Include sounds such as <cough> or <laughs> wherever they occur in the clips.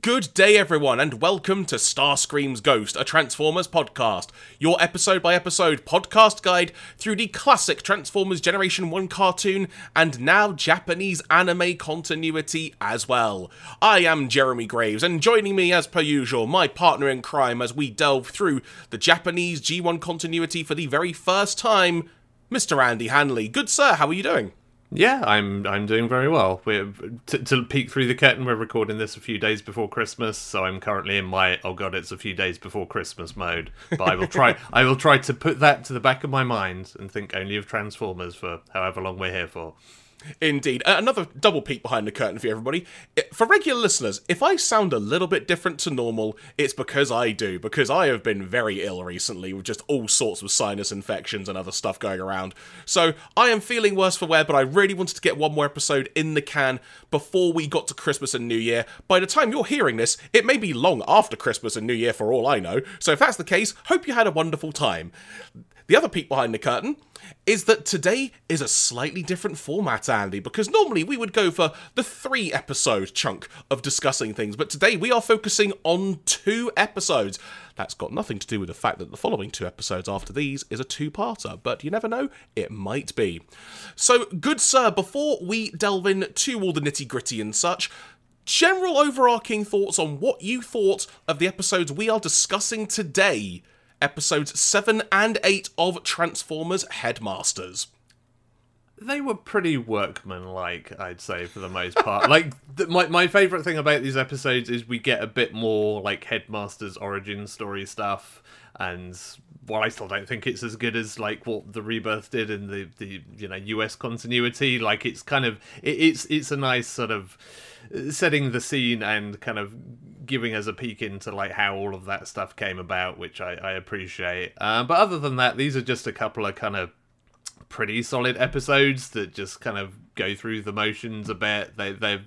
Good day, everyone, and welcome to Starscream's Ghost, a Transformers podcast, your episode by episode podcast guide through the classic Transformers Generation 1 cartoon and now Japanese anime continuity as well. I am Jeremy Graves, and joining me as per usual, my partner in crime as we delve through the Japanese G1 continuity for the very first time, Mr. Andy Hanley. Good sir, how are you doing? Yeah, I'm I'm doing very well. We're to, to peek through the curtain. We're recording this a few days before Christmas, so I'm currently in my oh god, it's a few days before Christmas mode. But I will try <laughs> I will try to put that to the back of my mind and think only of Transformers for however long we're here for. Indeed. Another double peek behind the curtain for everybody. For regular listeners, if I sound a little bit different to normal, it's because I do, because I have been very ill recently with just all sorts of sinus infections and other stuff going around. So I am feeling worse for wear, but I really wanted to get one more episode in the can before we got to Christmas and New Year. By the time you're hearing this, it may be long after Christmas and New Year for all I know. So if that's the case, hope you had a wonderful time. The other peek behind the curtain is that today is a slightly different format, Andy, because normally we would go for the three episode chunk of discussing things, but today we are focusing on two episodes. That's got nothing to do with the fact that the following two episodes after these is a two parter, but you never know, it might be. So, good sir, before we delve into all the nitty gritty and such, general overarching thoughts on what you thought of the episodes we are discussing today episodes 7 and 8 of Transformers Headmasters. They were pretty workmanlike, I'd say, for the most part. <laughs> like, th- my, my favourite thing about these episodes is we get a bit more, like, Headmaster's origin story stuff. And while I still don't think it's as good as like what the rebirth did in the the you know US continuity, like it's kind of it, it's it's a nice sort of setting the scene and kind of giving us a peek into like how all of that stuff came about, which I, I appreciate. Uh, but other than that, these are just a couple of kind of pretty solid episodes that just kind of go through the motions a bit. They they're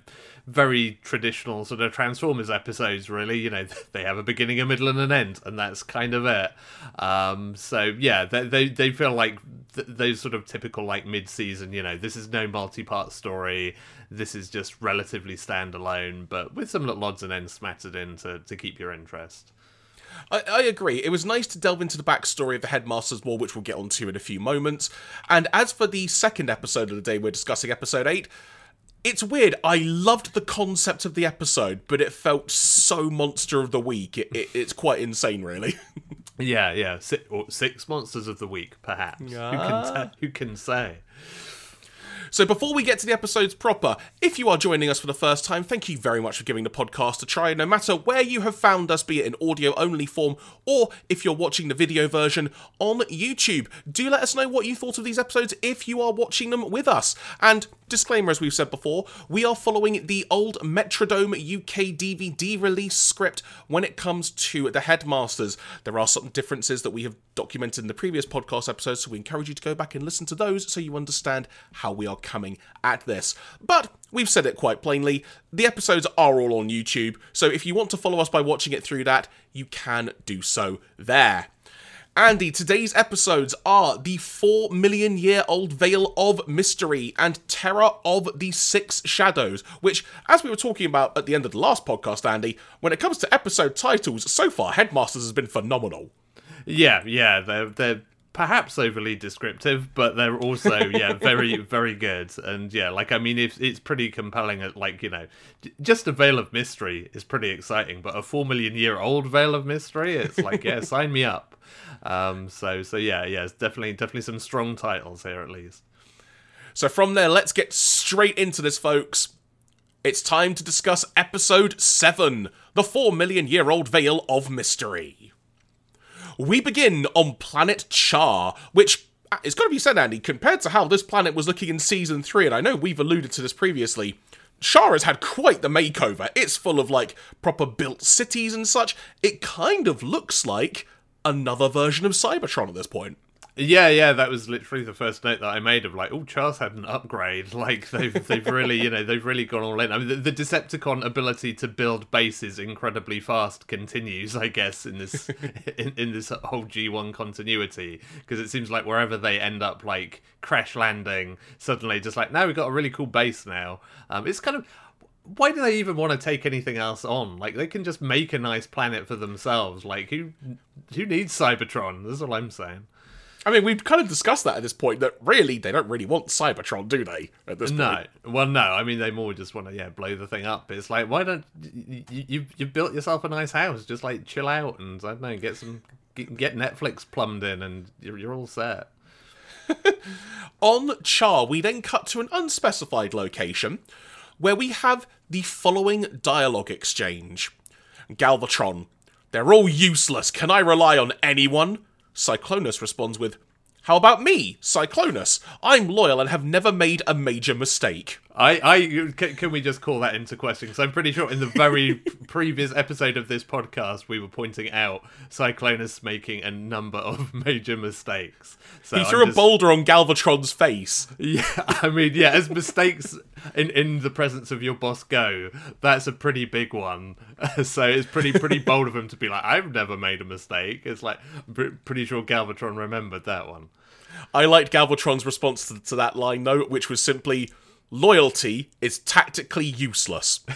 very traditional sort of Transformers episodes, really. You know, <laughs> they have a beginning, a middle, and an end, and that's kind of it. Um, so yeah, they they, they feel like th- those sort of typical like mid-season. You know, this is no multi-part story. This is just relatively standalone, but with some little odds and ends smattered in to to keep your interest. I, I, agree. It was nice to delve into the backstory of the Headmasters War, which we'll get onto in a few moments. And as for the second episode of the day, we're discussing episode 8. It's weird. I loved the concept of the episode, but it felt so monster of the week. It, it, it's quite insane, really. <laughs> yeah, yeah. Six, six monsters of the week, perhaps. Who can, who can say? So before we get to the episodes proper, if you are joining us for the first time, thank you very much for giving the podcast a try. No matter where you have found us, be it in audio only form or if you're watching the video version on YouTube, do let us know what you thought of these episodes if you are watching them with us. And disclaimer, as we've said before, we are following the old Metrodome UK DVD release script when it comes to the Headmasters. There are some differences that we have documented in the previous podcast episodes, so we encourage you to go back and listen to those so you understand how we are coming at this. But we've said it quite plainly the episodes are all on YouTube, so if you want to follow us by watching it through that, you can do so there. Andy, today's episodes are the 4 million year old Veil of Mystery and Terror of the Six Shadows, which, as we were talking about at the end of the last podcast, Andy, when it comes to episode titles, so far Headmasters has been phenomenal. Yeah, yeah, they're, they're perhaps overly descriptive, but they're also yeah <laughs> very very good. And yeah, like I mean, it's it's pretty compelling. At like you know, just a veil of mystery is pretty exciting, but a four million year old veil of mystery, it's like yeah, <laughs> sign me up. Um, so so yeah, yeah, it's definitely definitely some strong titles here at least. So from there, let's get straight into this, folks. It's time to discuss episode 7 The 4 Million Year Old Veil of Mystery we begin on planet Char, which uh, it's got to be said, Andy, compared to how this planet was looking in season three, and I know we've alluded to this previously. Char has had quite the makeover. It's full of like proper built cities and such. It kind of looks like another version of Cybertron at this point. Yeah, yeah, that was literally the first note that I made of like, oh, Char's had an upgrade. <laughs> Like they've they've really, you know, they've really gone all in. I mean, the, the Decepticon ability to build bases incredibly fast continues, I guess, in this <laughs> in, in this whole G one continuity because it seems like wherever they end up, like crash landing, suddenly just like now we've got a really cool base now. Um, it's kind of why do they even want to take anything else on? Like they can just make a nice planet for themselves. Like who who needs Cybertron? That's all I'm saying. I mean, we've kind of discussed that at this point. That really, they don't really want Cybertron, do they? At this No, point, well, no. I mean, they more just want to yeah blow the thing up. It's like why don't you you you built yourself a nice house? Just like chill out and I don't know, get some get, get Netflix plumbed in, and you're, you're all set. <laughs> on Char, we then cut to an unspecified location where we have the following dialogue exchange: Galvatron, they're all useless. Can I rely on anyone? Cyclonus responds with, How about me, Cyclonus? I'm loyal and have never made a major mistake. I, I can, can we just call that into question? Because I'm pretty sure in the very <laughs> previous episode of this podcast, we were pointing out Cyclonus making a number of <laughs> major mistakes. So He I'm threw a just- boulder on Galvatron's face. Yeah, I mean, yeah, as mistakes in in the presence of your boss go, that's a pretty big one. <laughs> so it's pretty pretty bold of him to be like, I've never made a mistake. It's like I'm pre- pretty sure Galvatron remembered that one. I liked Galvatron's response to, to that line, though, which was simply, Loyalty is tactically useless. <laughs>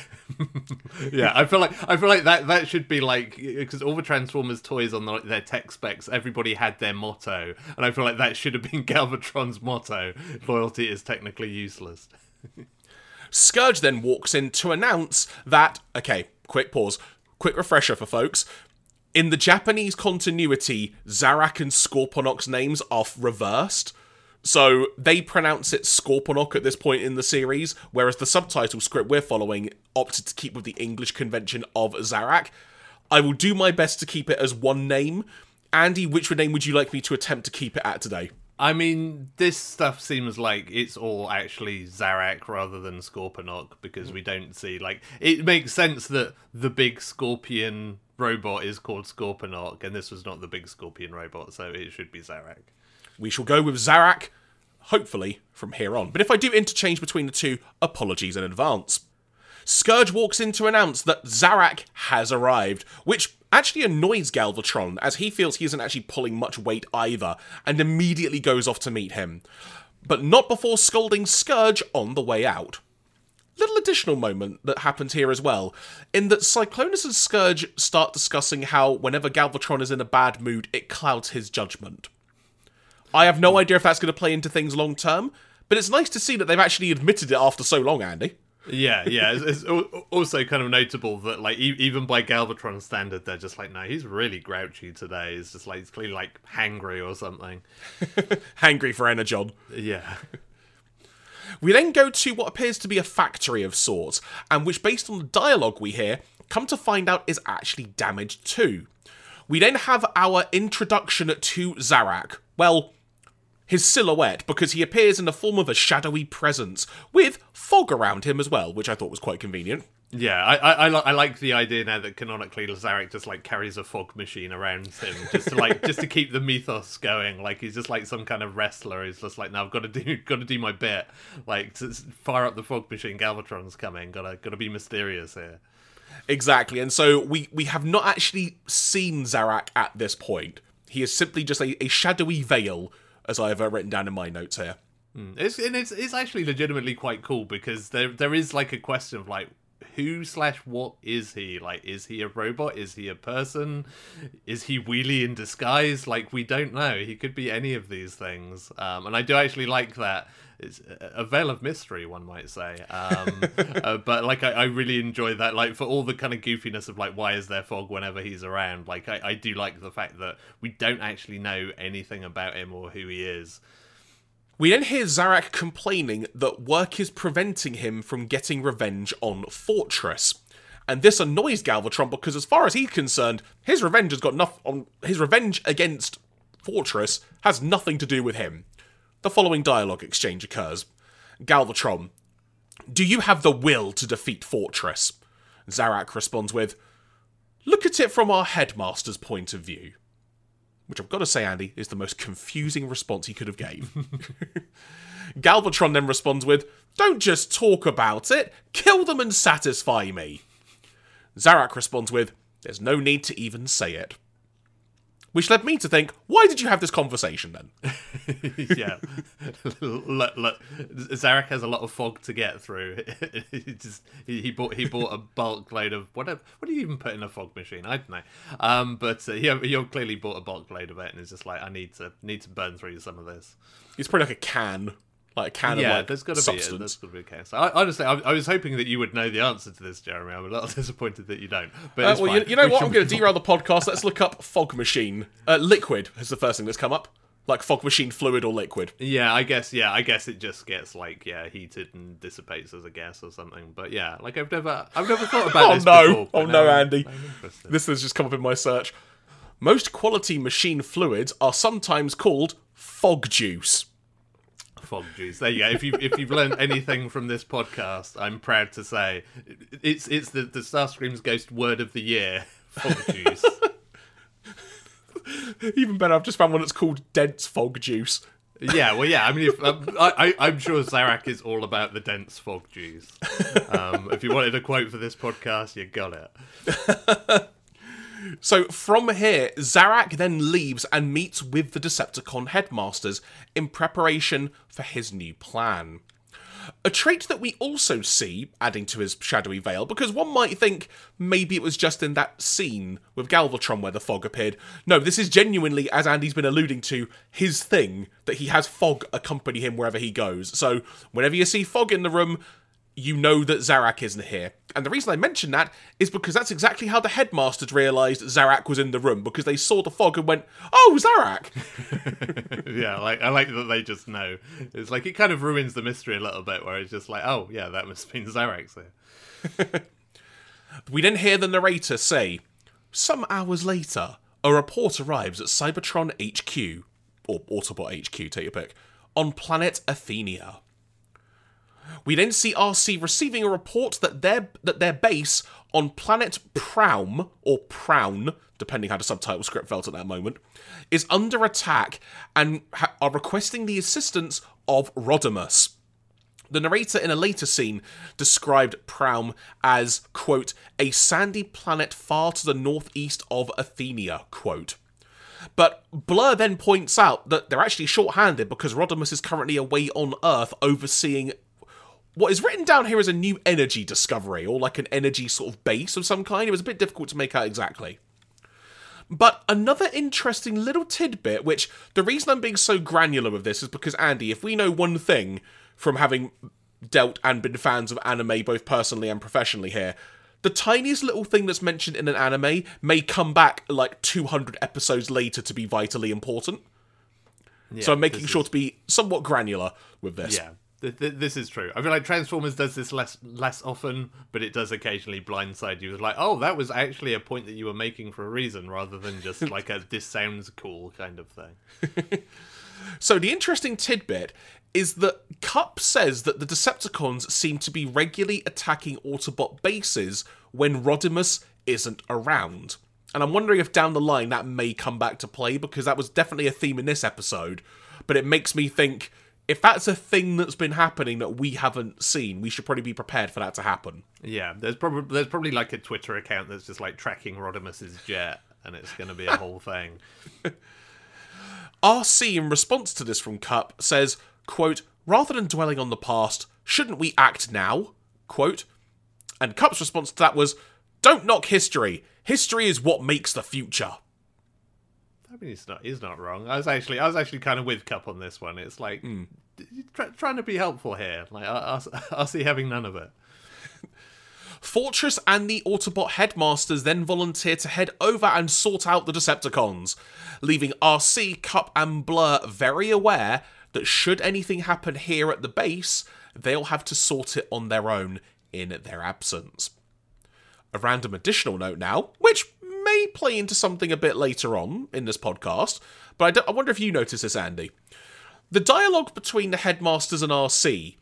Yeah, I feel like I feel like that that should be like because all the Transformers toys on the, their tech specs, everybody had their motto, and I feel like that should have been <laughs> Galvatron's motto: "Loyalty is technically useless." Scourge then walks in to announce that, okay, quick pause, quick refresher for folks. In the Japanese continuity, Zarak and Scorponok's names are reversed. So they pronounce it Scorponok at this point in the series, whereas the subtitle script we're following opted to keep with the English convention of Zarak. I will do my best to keep it as one name. Andy, which name would you like me to attempt to keep it at today? I mean, this stuff seems like it's all actually Zarak rather than Scorponok because we don't see like it makes sense that the big scorpion robot is called Scorponok, and this was not the big scorpion robot, so it should be Zarak. We shall go with Zarak, hopefully, from here on. But if I do interchange between the two, apologies in advance. Scourge walks in to announce that Zarak has arrived, which actually annoys Galvatron, as he feels he isn't actually pulling much weight either, and immediately goes off to meet him. But not before scolding Scourge on the way out. Little additional moment that happens here as well, in that Cyclonus and Scourge start discussing how whenever Galvatron is in a bad mood, it clouds his judgment. I have no idea if that's going to play into things long term, but it's nice to see that they've actually admitted it after so long, Andy. Yeah, yeah. It's, it's also kind of notable that, like, e- even by Galvatron standard, they're just like, no, he's really grouchy today. It's just like he's clearly like hangry or something. <laughs> Hangry for Energon. Yeah. We then go to what appears to be a factory of sorts, and which, based on the dialogue we hear, come to find out is actually damaged too. We then have our introduction to Zarak. Well, his silhouette, because he appears in the form of a shadowy presence, with fog around him as well, which I thought was quite convenient. Yeah, I I, I, li- I like the idea now that canonically Zarak just like carries a fog machine around him just to like just to keep the mythos going. Like he's just like some kind of wrestler. He's just like, now I've got to do <laughs> got to do my bit. Like to fire up the fog machine. Galvatron's coming. Gotta gotta be mysterious here. Exactly, and so we we have not actually seen Zarak at this point. He is simply just a, a shadowy veil, as I have uh, written down in my notes here. It's and it's it's actually legitimately quite cool because there there is like a question of like who slash what is he? Like is he a robot? Is he a person? Is he wheelie in disguise? Like we don't know. He could be any of these things. Um, and i do actually like that it's a veil of mystery one might say um, <laughs> uh, but like I, I really enjoy that like for all the kind of goofiness of like why is there fog whenever he's around like I, I do like the fact that we don't actually know anything about him or who he is We then hear Zarak complaining that work is preventing him from getting revenge on Fortress. And this annoys Galvatron because, as far as he's concerned, his revenge has got nothing on his revenge against Fortress has nothing to do with him. The following dialogue exchange occurs. Galvatron, do you have the will to defeat Fortress? Zarak responds with, Look at it from our headmaster's point of view. Which I've got to say, Andy, is the most confusing response he could have gave. <laughs> Galvatron then responds with, Don't just talk about it, kill them and satisfy me. Zarak responds with, There's no need to even say it. Which led me to think, why did you have this conversation then? <laughs> yeah. <laughs> look, look, Zarak has a lot of fog to get through. <laughs> he just he, he, bought he bought a bulk load of whatever. What do you even put in a fog machine? I don't know. Um, but uh, you you clearly bought a bulk load of it, and it's just like I need to need to burn through some of this. It's probably like a can like a can yeah, of like there's got to substance. be a, there's got to be a case. I, honestly, I, I, was hoping that you would know the answer to this, Jeremy. I'm a little <laughs> disappointed that you don't. But uh, well, you, you, know we what? I'm going to derail the podcast. Let's look up fog machine. Uh, liquid is the first thing that's come up. Like fog machine fluid or liquid. Yeah, I guess. Yeah, I guess it just gets like yeah heated and dissipates as a gas or something. But yeah, like I've never, I've never thought about this. <laughs> oh this no! before. Oh no, Andy! This has just come up in my search. Most quality machine fluids are sometimes called fog juice fog juice. There you go. If you if you've learned anything from this podcast, I'm proud to say it's it's the the Starscream's Ghost word of the year. Fog juice. <laughs> Even better, I've just found one that's called dense fog juice. Yeah, well, yeah. I mean, if, um, I, I, am sure Zarak is all about the dense fog juice. Um, if you wanted a quote for this podcast, you got it. <laughs> So from here, Zarak then leaves and meets with the Decepticon headmasters in preparation for his new plan. A trait that we also see adding to his shadowy veil, because one might think maybe it was just in that scene with Galvatron where the fog appeared. No, this is genuinely, as Andy's been alluding to, his thing that he has fog accompany him wherever he goes. So whenever you see fog in the room, you know that Zarak isn't here. And the reason I mention that is because that's exactly how the headmasters realised Zarak was in the room, because they saw the fog and went, Oh, Zarak! <laughs> yeah, like I like that they just know. It's like it kind of ruins the mystery a little bit, where it's just like, Oh, yeah, that must have been Zarak. So. <laughs> we then hear the narrator say, Some hours later, a report arrives at Cybertron HQ, or Autobot HQ, take your pick, on planet Athenia. We then see Arcee receiving a report that their that their base on planet Proum or Prown, depending how the subtitle script felt at that moment, is under attack and ha- are requesting the assistance of Rodimus. The narrator in a later scene described Proum as, quote, a sandy planet far to the northeast of Athenia, quote. But Blur then points out that they're actually short-handed because Rodimus is currently away on Earth overseeing what is written down here is a new energy discovery, or like an energy sort of base of some kind. It was a bit difficult to make out exactly. But another interesting little tidbit, which the reason I'm being so granular with this is because, Andy, if we know one thing from having dealt and been fans of anime both personally and professionally here, the tiniest little thing that's mentioned in an anime may come back like 200 episodes later to be vitally important. Yeah, so I'm making sure is... to be somewhat granular with this. Yeah, this is true. I feel like Transformers does this less less often, but it does occasionally blindside you. It's like, oh, that was actually a point that you were making for a reason, rather than just <laughs> like a "this sounds cool" kind of thing. <laughs> so the interesting tidbit is that Kup says that the Decepticons seem to be regularly attacking Autobot bases when Rodimus isn't around. And I'm wondering if down the line that may come back to play because that was definitely a theme in this episode. But it makes me think if that's a thing that's been happening that we haven't seen, we should probably be prepared for that to happen. Yeah, there's probably there's probably like a Twitter account that's just like tracking Rodimus's jet, and it's going to be a whole thing. <laughs> Arcee, in response to this from Kup, says, "quote Rather than dwelling on the past, shouldn't we act now?" Quote. And Kup's response to that was, "Don't knock history. History is what makes the future." I mean, he's not. He's not wrong. I was actually, I was actually kind of with Kup on this one. It's like mm. try, trying to be helpful here. Like, <laughs> see having none of it. Fortress and the Autobot headmasters then volunteer to head over and sort out the Decepticons, leaving Arcee, Kup, and Blur very aware that should anything happen here at the base, they'll have to sort it on their own in their absence. A random additional note now, which may play into something a bit later on in this podcast, but I, I wonder if you notice this, Andy. The dialogue between the headmasters and Arcee,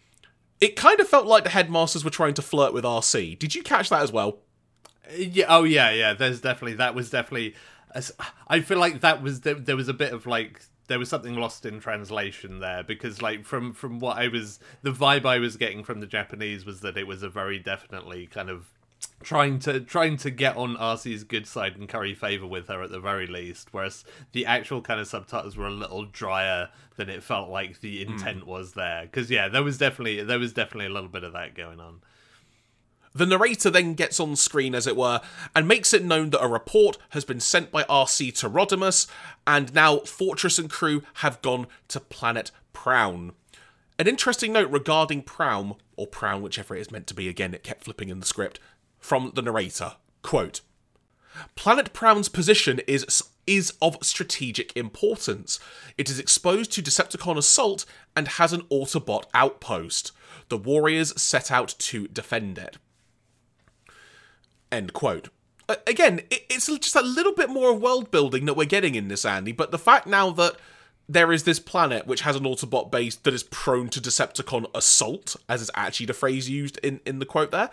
it kind of felt like the headmasters were trying to flirt with Arcee. Did you catch that as well? Uh, yeah. Oh, yeah, yeah. There's definitely that was definitely. I feel like that was there, there was a bit of like there was something lost in translation there because like from from what I was the vibe I was getting from the Japanese was that it was a very definitely kind of trying to trying to get on Arcee's good side and curry favor with her at the very least. Whereas the actual kind of subtitles were a little drier than it felt like the hmm. intent was there. Because yeah, there was definitely there was definitely a little bit of that going on. The narrator then gets on screen, as it were, and makes it known that a report has been sent by Arcee to Rodimus, and now Fortress and crew have gone to planet Prown. An interesting note regarding Prown, or Prown, whichever it is meant to be, again, it kept flipping in the script, from the narrator. Quote, Planet Prown's position is is of strategic importance. It is exposed to Decepticon assault and has an Autobot outpost. The Warriors set out to defend it. End quote. Again, it's just a little bit more of world building that we're getting in this, Andy. But the fact now that there is this planet which has an Autobot base that is prone to Decepticon assault, as is actually the phrase used in, in the quote there,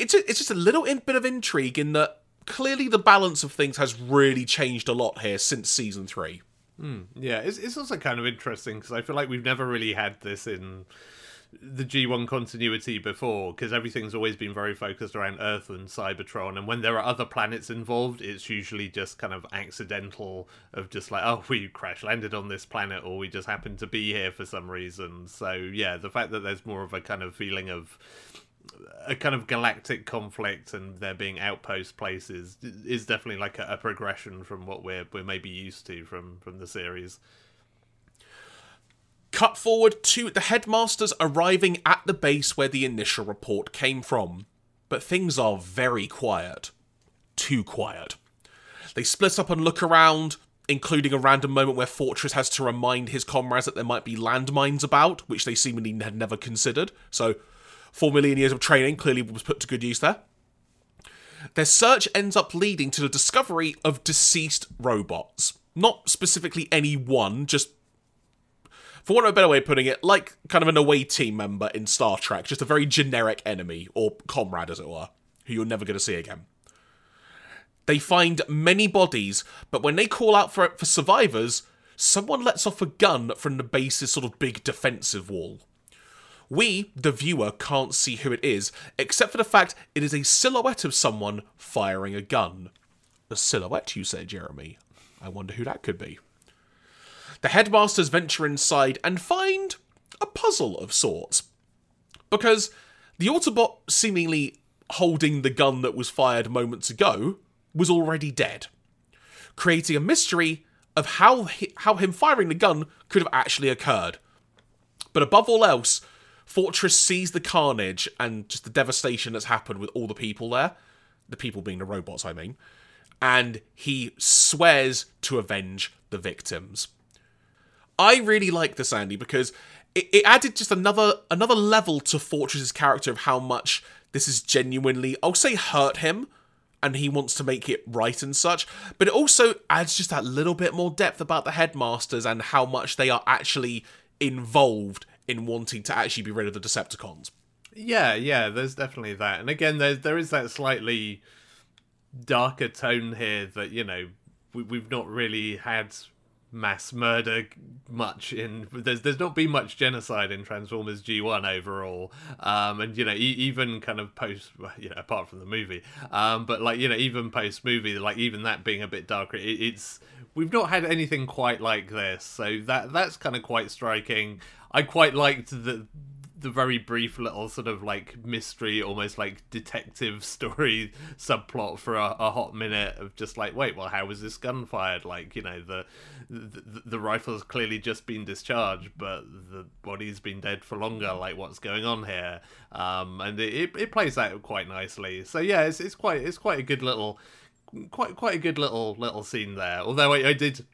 it's a, it's just a little bit of intrigue in that clearly the balance of things has really changed a lot here since season three. Hmm, yeah, it's it's also kind of interesting because I feel like we've never really had this in the G1 continuity before because everything's always been very focused around Earth and Cybertron and when there are other planets involved it's usually just kind of accidental of just like oh <laughs> we crash landed on this planet or we just happen to be here for some reason so yeah the fact that there's more of a kind of feeling of a kind of galactic conflict and there being outpost places is definitely like a, a progression from what we're we're maybe used to from from the series Cut forward to the headmasters arriving at the base where the initial report came from. But things are very quiet. Too quiet. They split up and look around, including a random moment where Fortress has to remind his comrades that there might be landmines about, which they seemingly had never considered. So, four million years of training clearly was put to good use there. Their search ends up leading to the discovery of deceased robots. Not specifically any one, just for want of a better way of putting it, like kind of an away team member in Star Trek, just a very generic enemy, or comrade as it were, who you're never going to see again. They find many bodies, but when they call out for for survivors, someone lets off a gun from the base's sort of big defensive wall. We, the viewer, can't see who it is, except for the fact it is a silhouette of someone firing a gun. A silhouette, you say, Jeremy? I wonder who that could be. The headmasters venture inside and find a puzzle of sorts. Because the Autobot seemingly holding the gun that was fired moments ago was already dead, creating a mystery of how, hi- how him firing the gun could have actually occurred. But above all else, Fortress sees the carnage and just the devastation that's happened with all the people there. The people being the robots, I mean. And he swears to avenge the victims. I really like this, Andy, because it, it added just another another level to Fortress's character of how much this is genuinely, I'll say, hurt him, and he wants to make it right and such. But it also adds just that little bit more depth about the headmasters and how much they are actually involved in wanting to actually be rid of the Decepticons. Yeah, yeah, there's definitely that. And again, there there is that slightly darker tone here that, you know, we, we've not really had mass murder much in there's there's not been much genocide in Transformers G1 overall um and you know e- even kind of post you know apart from the movie um but like you know even post movie like even that being a bit darker it, it's we've not had anything quite like this so that that's kind of quite striking I quite liked the the very brief little sort of like mystery, almost like detective <laughs> story subplot for a, a hot minute of just like, wait, well, how was this gun fired? Like, you know, the the, the rifle's clearly just been discharged, but the body's been dead for longer. Like, what's going on here? Um, and it, it, it plays out quite nicely. So yeah, it's it's quite it's quite a good little quite quite a good little little scene there. Although I, I did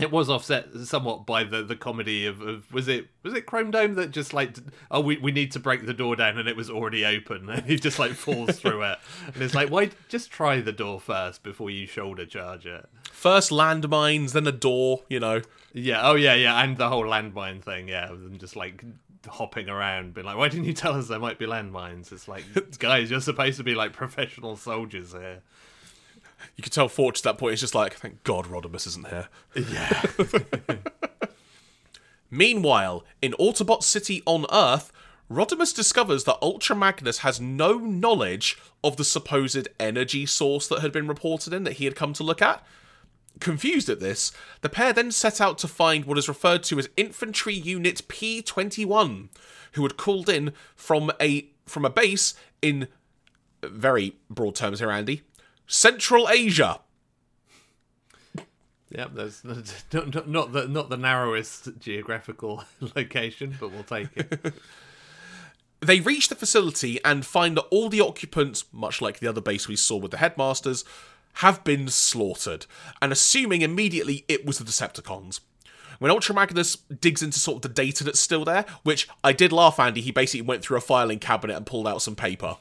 it was offset somewhat by the, the comedy of, of was it was it Chrome Dome that just like oh we, we need to break the door down and it was already open. <laughs> And he just like falls through it. And it's like why just try the door first before you shoulder charge it. First landmines, then a door, you know. yeah oh yeah yeah and the whole landmine thing yeah and just like hopping around being like why didn't you tell us there might be landmines? It's like <laughs> guys you're supposed to be like professional soldiers here You could tell Forge at that point is just like, thank God Rodimus isn't here. yeah <laughs> Meanwhile, in Autobot City on Earth, Rodimus discovers that Ultra Magnus has no knowledge of the supposed energy source that had been reported in that he had come to look at. Confused at this, the pair then set out to find what is referred to as Infantry Unit P21, who had called in from a from a base in very broad terms here, Andy, Central Asia. Yep, that's <laughs> not, not, not the not the narrowest geographical <laughs> location, but we'll take it. <laughs> They reach the facility and find that all the occupants, much like the other base we saw with the headmasters, have been slaughtered, and assuming immediately it was the Decepticons. When Ultra Magnus digs into sort of the data that's still there, which I did laugh, Andy, he basically went through a filing cabinet and pulled out some paper.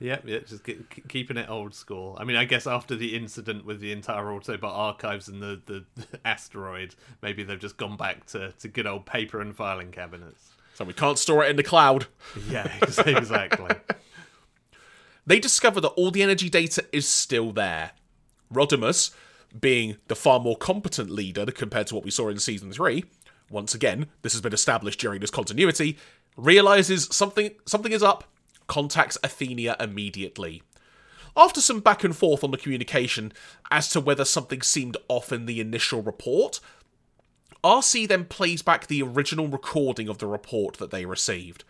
Yep, yeah, just keep, keeping it old school. I mean, I guess after the incident with the entire Autobot archives and the, the, the <laughs> asteroid, maybe they've just gone back to, to good old paper and filing cabinets. So we can't store it in the cloud. <laughs> Yeah, exactly. <laughs> they discover that all the energy data is still there. Rodimus, being the far more competent leader compared to what we saw in season 3, once again, this has been established during this continuity, realizes something something is up, contacts Athenia immediately. After some back and forth on the communication as to whether something seemed off in the initial report, Arcee then plays back the original recording of the report that they received.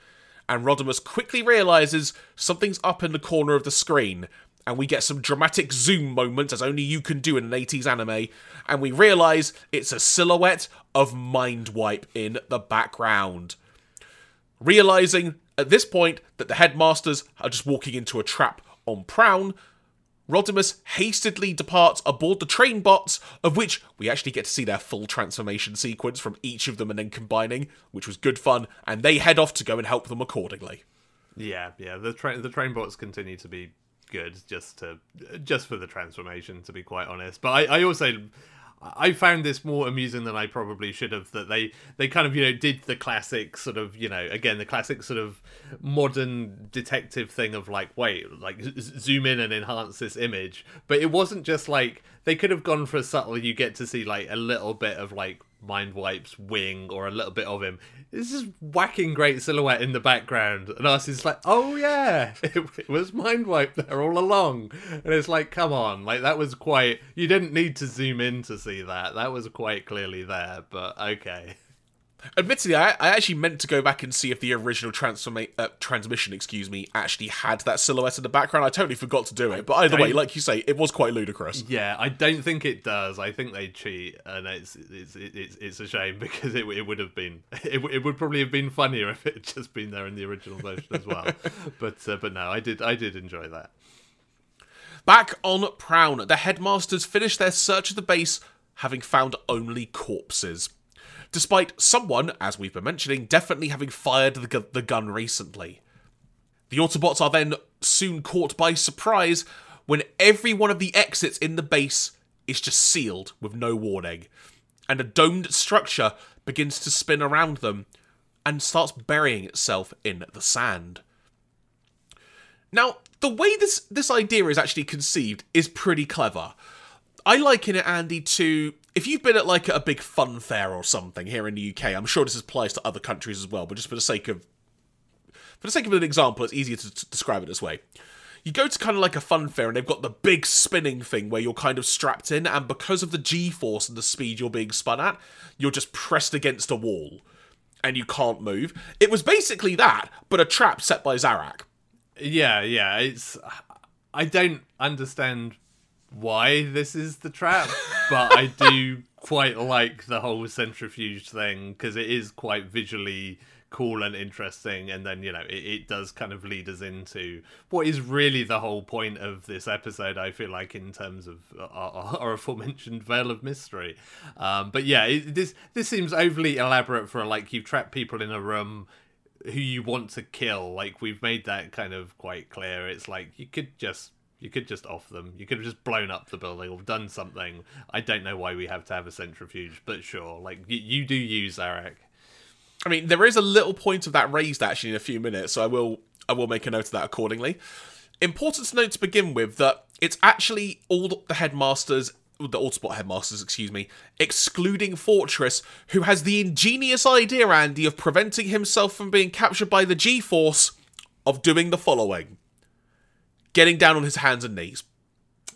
And Rodimus quickly realizes something's up in the corner of the screen, and we get some dramatic zoom moments as only you can do in an 80s anime, and we realize it's a silhouette of Mindwipe in the background. Realizing at this point that the headmasters are just walking into a trap on Prown, Rodimus hastily departs aboard the train bots, of which we actually get to see their full transformation sequence from each of them and then combining, which was good fun, and they head off to go and help them accordingly. Yeah, yeah. The train the train bots continue to be good just to just for the transformation to be quite honest. But I, I also I found this more amusing than I probably should have. That they they kind of you know did the classic sort of you know again the classic sort of modern detective thing of like wait like zoom in and enhance this image, but it wasn't just like they could have gone for a subtle. You get to see like a little bit of like Mindwipe's wing or a little bit of him. This is whacking great silhouette in the background, and us is like, oh yeah, <laughs> it, it was Mindwipe there all along, and it's like, come on, like that was quite. You didn't need to zoom in to see that. That was quite clearly there, but okay. <laughs> Admittedly, I, I actually meant to go back and see if the original transforma- uh, transmission, excuse me, actually had that silhouette in the background. I totally forgot to do it. But either way, like you say, it was quite ludicrous. Yeah, I don't think it does. I think they cheat, and it's it's it's, it's a shame <laughs> because it, it would have been it, it would probably have been funnier if it had just been there in the original version as well. <laughs> but uh, but no, I did I did enjoy that. Back on Prown, the headmasters finished their search of the base, having found only corpses despite someone, as we've been mentioning, definitely having fired the, gu- the gun recently. The Autobots are then soon caught by surprise when every one of the exits in the base is just sealed with no warning, and a domed structure begins to spin around them and starts burying itself in the sand. Now, the way this this idea is actually conceived is pretty clever. I liken it, Andy, to if you've been at like a big fun fair or something here in the UK. I'm sure this applies to other countries as well, but just for the sake of for the sake of an example, it's easier to, to describe it this way. You go to kind of like a fun fair and they've got the big spinning thing where you're kind of strapped in, and because of the G force and the speed you're being spun at, you're just pressed against a wall and you can't move. It was basically that, but a trap set by Zarak. Yeah, yeah. It's I don't understand why this is the trap, but I do <laughs> quite like the whole centrifuge thing because it is quite visually cool and interesting and then you know it, it, does kind of lead us into what is really the whole point of this episode i feel like in terms of our, our aforementioned veil of mystery. Um, but yeah it, this this seems overly elaborate for like you've trapped people in a room who you want to kill. Like we've made that kind of quite clear. It's like you could just you could just off them. You could have just blown up the building or done something. I don't know why we have to have a centrifuge, but sure. Like you, you do use Eric. I mean, there is a little point of that raised actually in a few minutes, so I will I will make a note of that accordingly. Important to note to begin with that it's actually all the headmasters the Autobot headmasters, excuse me, excluding Fortress, who has the ingenious idea, Andy, of preventing himself from being captured by the G Force, of doing the following getting down on his hands and knees.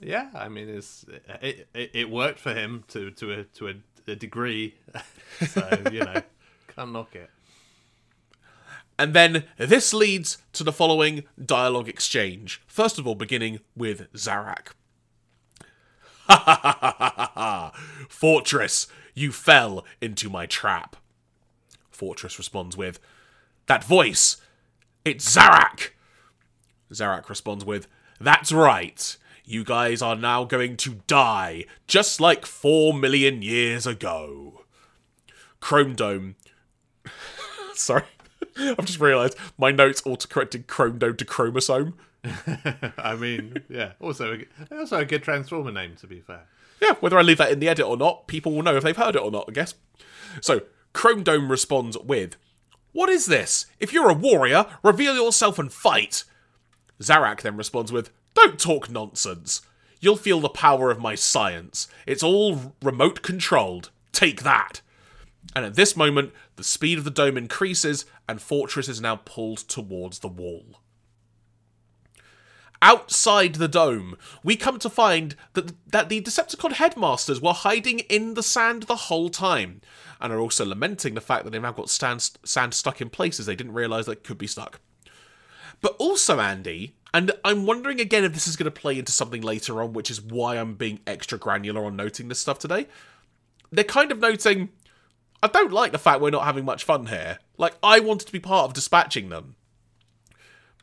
Yeah, I mean, it's it, it, it worked for him to to a to a, a degree, <laughs> so you know, can't knock it. And then this leads to the following dialogue exchange. First of all, beginning with Zarak. Ha ha ha ha ha ha! Fortress, you fell into my trap. Fortress responds with, That voice! It's Zarak! Zarak responds with, That's right. You guys are now going to die, just like four million years ago. Chrome Dome. <laughs> Sorry. <laughs> I've just realised my notes autocorrected Chrome Dome to Chromosome. <laughs> I mean, yeah. Also, a, also a good Transformer name, to be fair. Yeah, whether I leave that in the edit or not, people will know if they've heard it or not, I guess. So, Chrome Dome responds with, What is this? If you're a warrior, reveal yourself and fight. Zarak then responds with, Don't talk nonsense. You'll feel the power of my science. It's all remote controlled. Take that. And at this moment, the speed of the dome increases, and Fortress is now pulled towards the wall. Outside the dome, we come to find that, that the Decepticon headmasters were hiding in the sand the whole time, and are also lamenting the fact that they've now got stand, sand stuck in places they didn't realise that could be stuck. But also, Andy, and I'm wondering again if this is going to play into something later on, which is why I'm being extra granular on noting this stuff today. They're kind of noting, I don't like the fact we're not having much fun here. Like, I wanted to be part of dispatching them.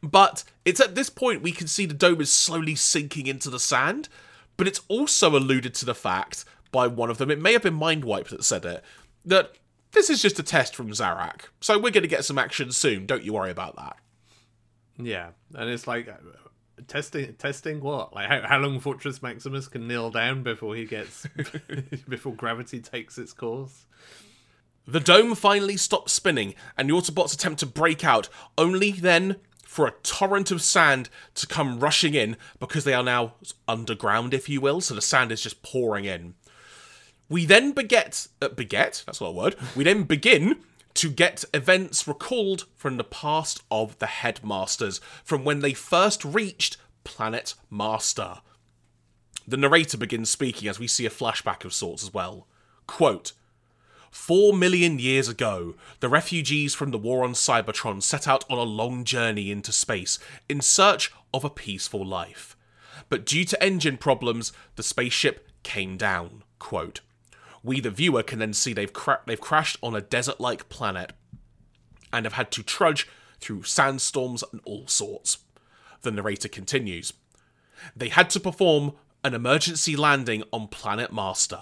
But it's at this point we can see the dome is slowly sinking into the sand, but it's also alluded to the fact by one of them, it may have been Mindwipe that said it, that this is just a test from Zarak. So we're going to get some action soon, don't you worry about that. Yeah, and it's like uh, testing testing what? Like how, how long fortress maximus can kneel down before he gets <laughs> before gravity takes its course? The dome finally stops spinning and the autobots attempt to break out only then for a torrent of sand to come rushing in because they are now underground if you will so the sand is just pouring in. We then beget uh, beget? That's not a word. We then begin to get events recalled from the past of the headmasters, from when they first reached Planet Master. The narrator begins speaking as we see a flashback of sorts as well. Quote, Four million years ago, the refugees from the war on Cybertron set out on a long journey into space in search of a peaceful life. But due to engine problems, the spaceship came down. Quote, we, the viewer, can then see they've, cra- they've crashed on a desert like planet and have had to trudge through sandstorms and all sorts. The narrator continues. They had to perform an emergency landing on Planet Master.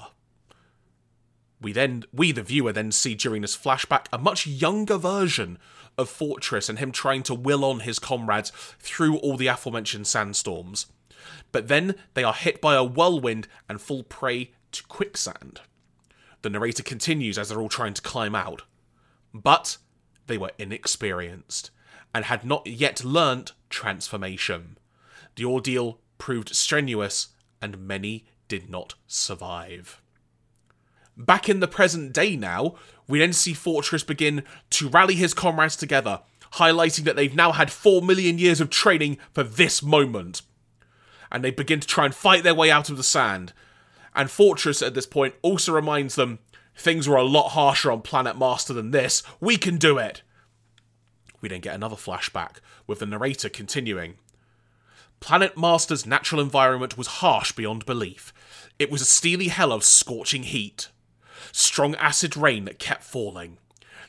We then, we the viewer, then see during this flashback a much younger version of Fortress and him trying to will on his comrades through all the aforementioned sandstorms. But then they are hit by a whirlwind and fall prey to quicksand. The narrator continues as they're all trying to climb out. But they were inexperienced and had not yet learnt transformation. The ordeal proved strenuous and many did not survive. Back in the present day now, we then see Fortress begin to rally his comrades together, highlighting that they've now had 4 million years of training for this moment. And they begin to try and fight their way out of the sand, and Fortress at this point also reminds them things were a lot harsher on Planet Master than this. We can do it. We then get another flashback with the narrator continuing. Planet Master's natural environment was harsh beyond belief. It was a steely hell of scorching heat. Strong acid rain that kept falling.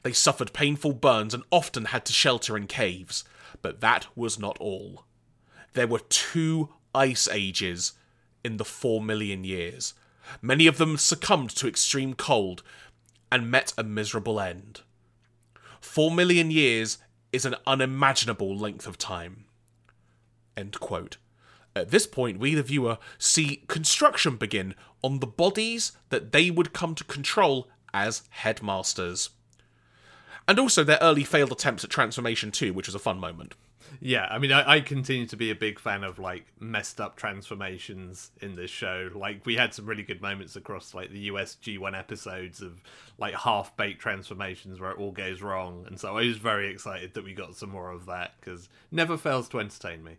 They suffered painful burns and often had to shelter in caves. But that was not all. There were two ice ages in the four million years. Many of them succumbed to extreme cold and met a miserable end. Four million years is an unimaginable length of time. At this point, we, the viewer, see construction begin on the bodies that they would come to control as headmasters. And also their early failed attempts at transformation, too, which was a fun moment. Yeah, I mean, I, I continue to be a big fan of like messed up transformations in this show. Like, we had some really good moments across like the US G1 episodes of like half baked transformations where it all goes wrong. And so I was very excited that we got some more of that because never fails to entertain me.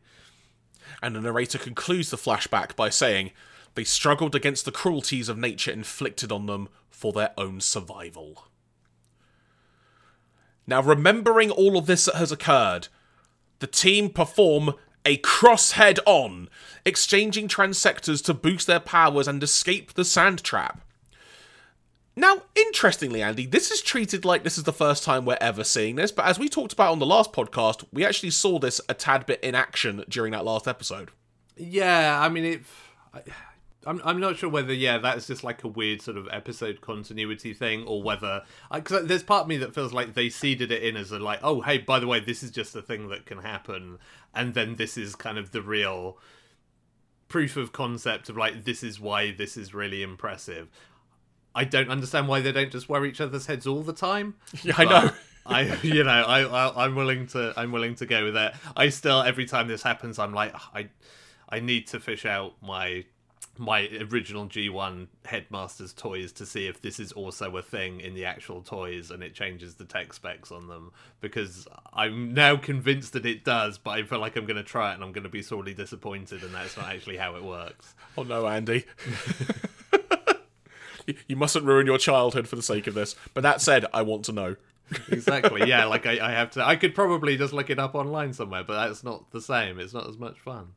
And the narrator concludes the flashback by saying, They struggled against the cruelties of nature inflicted on them for their own survival. Now, remembering all of this that has occurred, the team perform a crosshead on, exchanging transtectors to boost their powers and escape the sand trap. Now, interestingly, Andy, this is treated like this is the first time we're ever seeing this, but as we talked about on the last podcast, we actually saw this a tad bit in action during that last episode. Yeah, I mean, it. I, I'm I'm not sure whether yeah that's just like a weird sort of episode continuity thing or whether because there's part of me that feels like they seeded it in as a like oh hey by the way this is just a thing that can happen and then this is kind of the real proof of concept of like this is why this is really impressive. I don't understand why they don't just wear each other's heads all the time. <laughs> Yeah, I know. I you know I, I I'm willing to I'm willing to go with that. I still every time this happens I'm like ah, I I need to fish out my my original G1 Headmasters toys to see if this is also a thing in the actual toys and it changes the tech specs on them because I'm now convinced that it does, but I feel like I'm going to try it and I'm going to be sorely disappointed and that's not actually how it works. <laughs> Oh no, Andy. <laughs> you mustn't ruin your childhood for the sake of this. But that said, I want to know. <laughs> exactly. Yeah, like I, I have to. I could probably just look it up online somewhere, but that's not the same. It's not as much fun.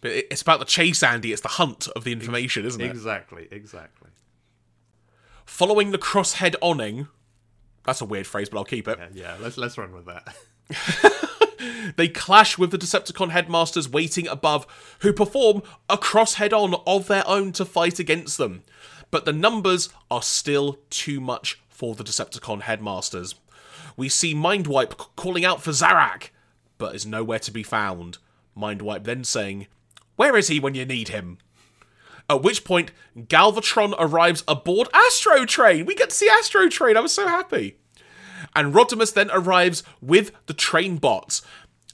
But it's about the chase, Andy. It's the hunt of the information, isn't it? Exactly, exactly. Following the crosshead oning. That's a weird phrase, but I'll keep it. Yeah, yeah let's let's run with that. <laughs> they clash with the Decepticon headmasters waiting above, who perform a crosshead on of their own to fight against them. But the numbers are still too much for the Decepticon headmasters. We see Mindwipe calling out for Zarak, but is nowhere to be found. Mindwipe then saying, where is he when you need him? At which point, Galvatron arrives aboard Astrotrain. We get to see Astrotrain. I was so happy. And Rodimus then arrives with the Trainbots.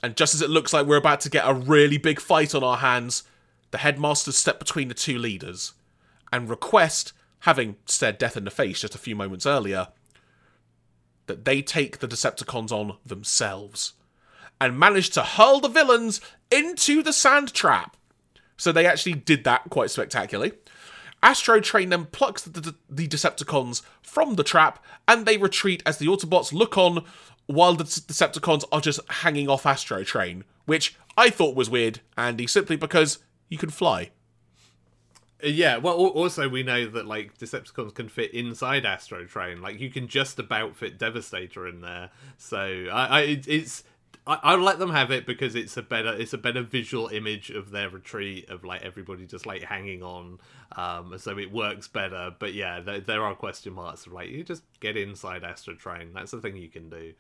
And just as it looks like we're about to get a really big fight on our hands, the headmasters step between the two leaders and request, having stared death in the face just a few moments earlier, that they take the Decepticons on themselves and manage to hurl the villains into the sand trap. So they actually did that quite spectacularly. Astrotrain then plucks the, the, Decepticons from the trap, and they retreat as the Autobots look on while the Decepticons are just hanging off Astrotrain, which I thought was weird, Andy, simply because you can fly. Uh, yeah, well, also we know that like Decepticons can fit inside Astrotrain. Like you can just about fit Devastator in there. So I, I it's I, will let them have it because it's a better it's a better visual image of their retreat of like everybody just like hanging on, um, so it works better. But yeah, there, there are question marks of like you just get inside Astrotrain. That's the thing you can do.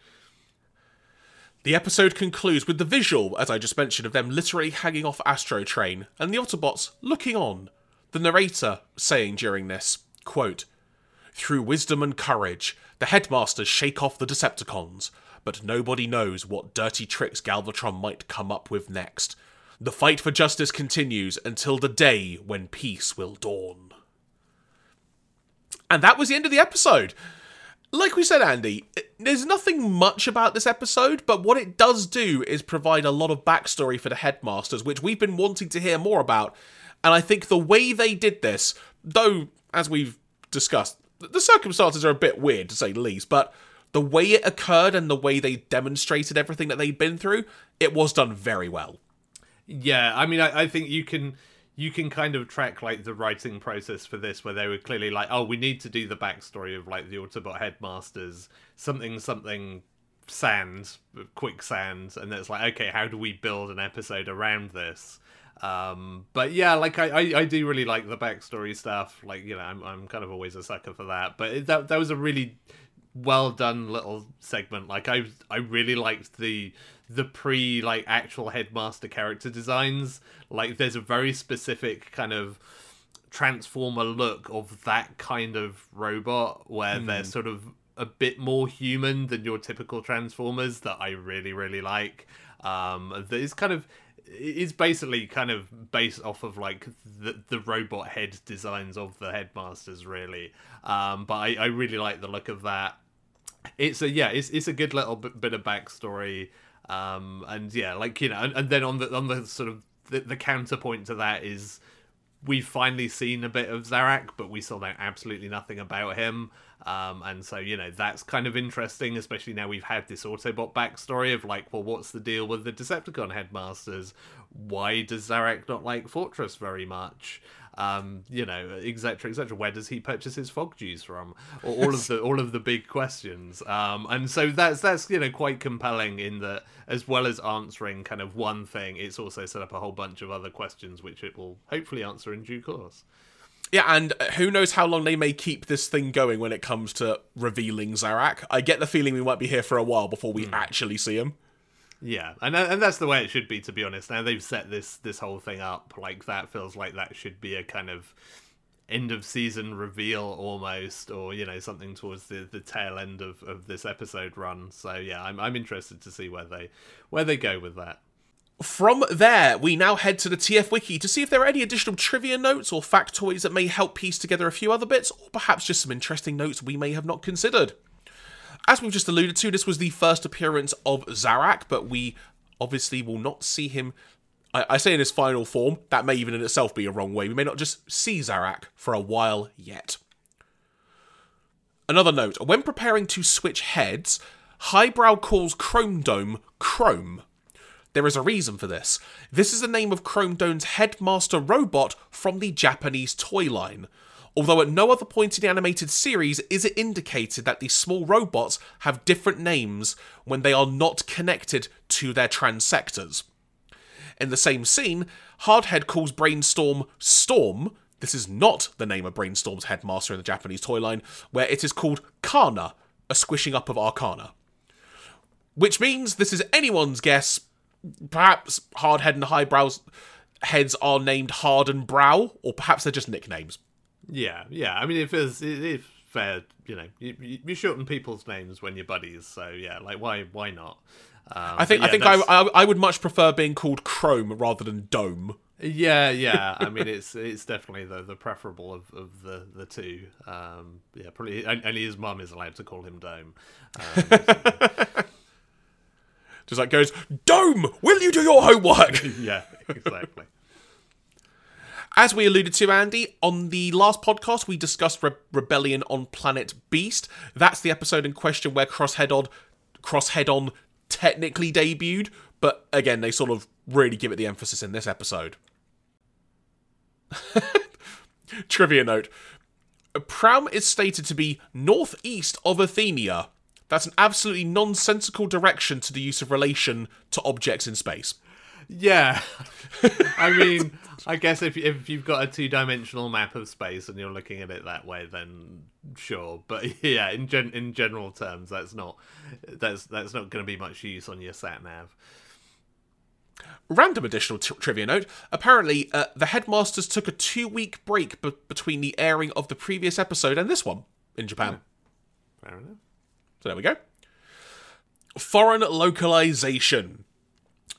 The episode concludes with the visual, as I just mentioned, of them literally hanging off Astrotrain and the Autobots looking on. The narrator saying during this quote, "Through wisdom and courage, the headmasters shake off the Decepticons." But nobody knows what dirty tricks Galvatron might come up with next. The fight for justice continues until the day when peace will dawn. And that was the end of the episode. Like we said, Andy, there's nothing much about this episode, but what it does do is provide a lot of backstory for the headmasters, which we've been wanting to hear more about. And I think the way they did this, though, as we've discussed, the circumstances are a bit weird to say the least, but the way it occurred and the way they demonstrated everything that they'd been through, it was done very well. Yeah, I mean, I, I think you can you can kind of track like the writing process for this where they were clearly like oh we need to do the backstory of like the autobot headmasters something something sand quicksand and it's like okay how do we build an episode around this um but yeah like I, I, I do really like the backstory stuff like you know i'm, I'm kind of always a sucker for that but that, that was a really well done little segment. Like I I really liked the the pre like actual headmaster character designs. Like there's a very specific kind of transformer look of that kind of robot where mm. they're hmm. sort of a bit more human than your typical transformers that I really really like. um, that is kind of is basically kind of based off of like the the robot head designs of the headmasters, really. Um, but I, I really like the look of that. It's a yeah, it's it's a good little bit, of backstory. Um, and yeah, like you know, and, and then on the on the sort of the, the counterpoint to that is we've finally seen a bit of Zarak, but we still know absolutely nothing about him. Um, and so, you know, that's kind of interesting, especially now we've had this Autobot backstory of like, well, what's the deal with the Decepticon headmasters? Why does Zarak not like Fortress very much? Um, you know, etc., etc. Where does he purchase his fog juice from? All of the all of the big questions. Um, and so that's that's you know quite compelling in that as well as answering kind of one thing, it's also set up a whole bunch of other questions which it will hopefully answer in due course. Yeah, and who knows how long they may keep this thing going when it comes to revealing Zarak. I get the feeling we might be here for a while before we mm. actually see him. Yeah, and uh, and that's the way it should be, to be honest. Now they've set this this whole thing up like that feels like that should be a kind of end of season reveal almost, or you know something towards the the tail end of of this episode run. So yeah, I'm I'm interested to see where they where they go with that. From there, we now head to the TF Wiki to see if there are any additional trivia notes or factoids that may help piece together a few other bits, or perhaps just some interesting notes we may have not considered. As we've just alluded to, this was the first appearance of Zarak, but we obviously will not see him. I, I say in his final form, that may even in itself be a wrong way. We may not just see Zarak for a while yet. Another note when preparing to switch heads, Highbrow calls Chrome Dome Chrome there is a reason for this. This is the name of Chrome Dome's headmaster robot from the Japanese toy line. Although at no other point in the animated series is it indicated that these small robots have different names when they are not connected to their transtectors. In the same scene, Hardhead calls Brainstorm Storm. This is not the name of Brainstorm's headmaster in the Japanese toy line, where it is called Kana, a squishing up of Arcana. Which means this is anyone's guess, perhaps Hardhead and Highbrow's heads are named Hard and Brow, or perhaps they're just nicknames. Yeah, yeah. I mean, if it's if fair, you know, you, you shorten people's names when you're buddies. So yeah, like why why not? Um, I think yeah, I think I, I, I would much prefer being called Chrome rather than Dome. Yeah, <laughs> yeah. I mean, it's it's definitely the the preferable of, of the the two. Um, yeah, probably. Only his mum is allowed to call him Dome. Um, <laughs> <laughs> just like goes, Dome, will you do your homework? yeah, exactly. As we alluded to, Andy, on the last podcast, we discussed Re- Rebellion on Planet Beast. That's the episode in question where Crosshead on, Crosshead on technically debuted, but again, they sort of really give it the emphasis in this episode. <laughs> Trivia note Pram is stated to be northeast of Athenia, that's an absolutely nonsensical direction to the use of relation to objects in space. Yeah. <laughs> I mean, I guess if if you've got a two dimensional map of space and you're looking at it that way, then sure. But <laughs> yeah, in gen- in general terms, that's not that's that's not going to be much use on your sat nav. Random additional t- trivia note: Apparently, uh, the headmasters took a two-week break b- between the airing of the previous episode and this one in Japan. Yeah. Fair enough. So there we go. Foreign localization.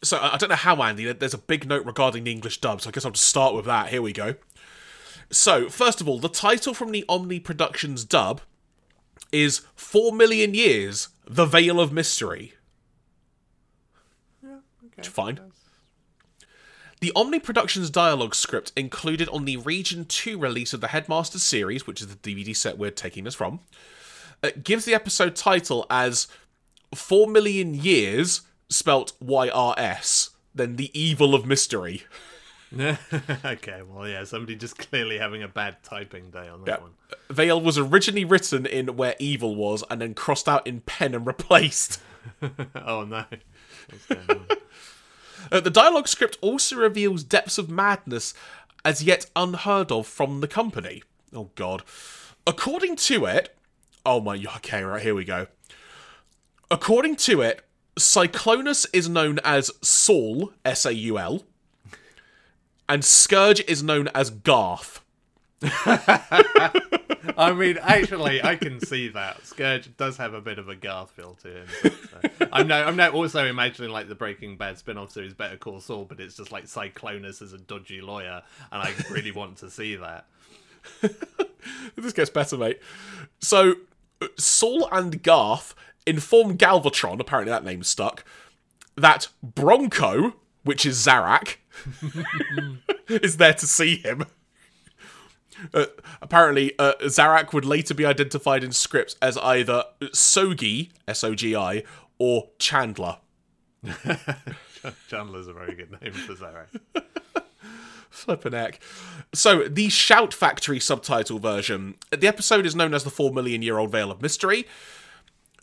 So I don't know how, Andy. There's a big note regarding the English dub, so I guess I'll just start with that. Here we go. So, first of all, the title from the Omni Productions dub is Four Million Years The Veil of Mystery. Yeah, okay. Fine. The Omni Productions dialogue script included on the Region 2 release of the Headmasters series, which is the DVD set we're taking this from, uh, gives the episode title as Four Million Years, spelt Y R S, then The Evil of Mystery. <laughs> okay, well, yeah, somebody just clearly having a bad typing day on that one. Veil was originally written in where evil was and then crossed out in pen and replaced. <laughs> oh, no. <laughs> Uh, the dialogue script also reveals depths of madness as yet unheard of from the company. Oh, God. According to it, Oh my, okay, right, here we go. According to it, Cyclonus is known as Saul, S A U L, and Scourge is known as Garth. <laughs> I mean, actually, I can see that Scourge does have a bit of a Garth feel to him. But, uh, I'm now, I'm now also imagining like the Breaking Bad spin-off series Better Call Saul, but it's just like Cyclonus as a dodgy lawyer, and I really want to see that. <laughs> this gets better, mate. So, uh, Saul and Garth inform Galvatron, apparently that name stuck, that Bronco, which is Zarak, <laughs> is there to see him. Uh, apparently, uh, Zarak would later be identified in scripts as either Sogi, S O G I, or Chandler. Chandler's a very good name for Zarak. Flippin' heck. So, the Shout Factory subtitle version. The episode is known as The Four Million Year Old Veil of Mystery.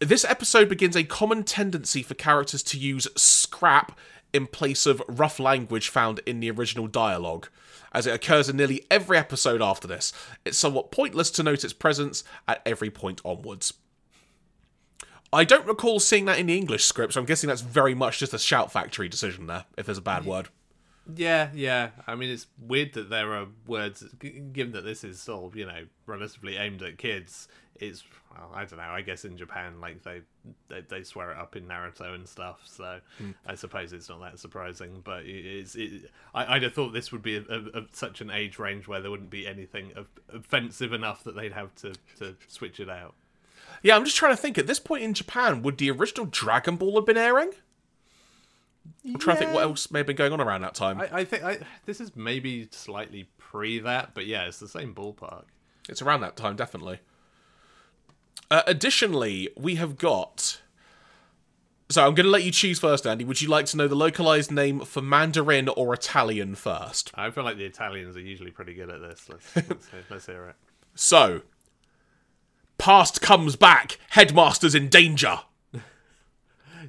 This episode begins a common tendency for characters to use scrap in place of rough language found in the original dialogue, as it occurs in nearly every episode after this. It's somewhat pointless to note its presence at every point onwards. I don't recall seeing that in the English script, so I'm guessing that's very much just a Shout Factory decision there, if there's a bad word. Yeah, yeah. I mean, it's weird that there are words, given that this is still, you know, relatively aimed at kids. It's, well, I don't know. I guess in Japan, like they they, they swear it up in Naruto and stuff. So Mm. I suppose it's not that surprising. But it is. It, I, I'd have thought this would be a, a, a, such an age range where there wouldn't be anything of, offensive enough that they'd have to to switch it out. Yeah, I'm just trying to think. At this point in Japan, would the original Dragon Ball have been airing? I'm trying to think what else may have been going on around that time. I, I think I, this is maybe slightly pre that, but yeah, it's the same ballpark. It's around that time, definitely. Uh, additionally, we have got. So I'm going to let you choose first, Andy. Would you like to know the localized name for Mandarin or Italian first? I feel like the Italians are usually pretty good at this. Let's <laughs> let's, hear, let's hear it. So, past comes back. Headmaster's in danger.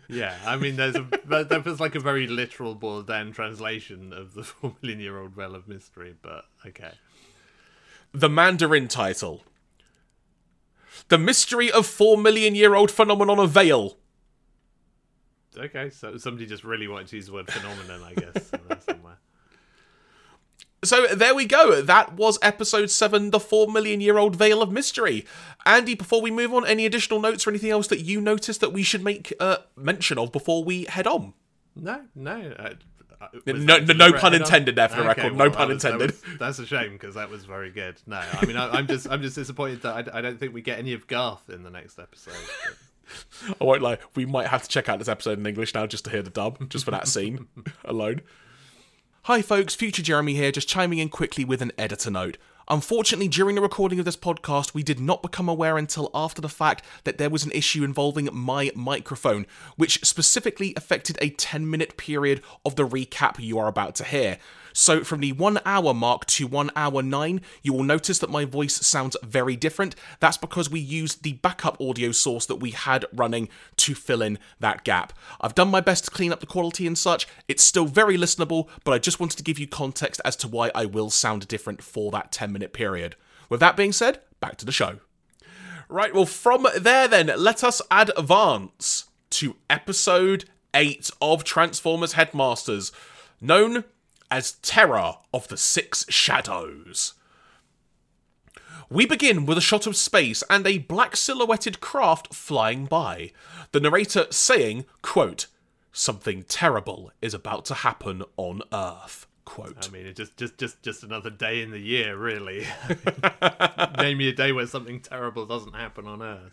Yeah, I mean, there's a that, that feels like a very literal boiled down translation of the <laughs> four million year old well of mystery, but okay. The Mandarin title. The mystery of four million year old phenomenon of veil. Okay, so somebody just really wanted to use the word phenomenon, I guess, somewhere. So there we go. That was episode 7, The 4 Million Year Old Veil of Mystery. Andy, before we move on, any additional notes or anything else that you noticed that we should make uh, mention of before we head on? No, no. Uh, uh, No- no- no pun intended there for the record, no well, pun that was- that intended. was- that's a shame because that was very good. No, I mean, I, I'm just, I'm just disappointed that I, I don't think we get any of Garth in the next episode. but- <laughs> I won't lie, we might have to check out this episode in English now just to hear the dub, just for that scene <laughs> alone. Hi, folks, Future Jeremy here, just chiming in quickly with an editor note. Unfortunately, during the recording of this podcast, we did not become aware until after the fact that there was an issue involving my microphone, which specifically affected a 10 minute period of the recap you are about to hear. So, from the one hour mark to one hour nine, you will notice that my voice sounds very different. That's because we used the backup audio source that we had running to fill in that gap. I've done my best to clean up the quality and such. It's still very listenable, but I just wanted to give you context as to why I will sound different for that 10 minute period. With that being said, back to the show. Right, well, from there then, let us advance to episode 8 of Transformers Headmasters, known as Terror of the Six Shadows. We begin with a shot of space and a black silhouetted craft flying by. The narrator saying, quote, Something terrible is about to happen on Earth. Quote. I mean, it's just, just, just, just another day in the year, really. <laughs> Name me a day where something terrible doesn't happen on Earth.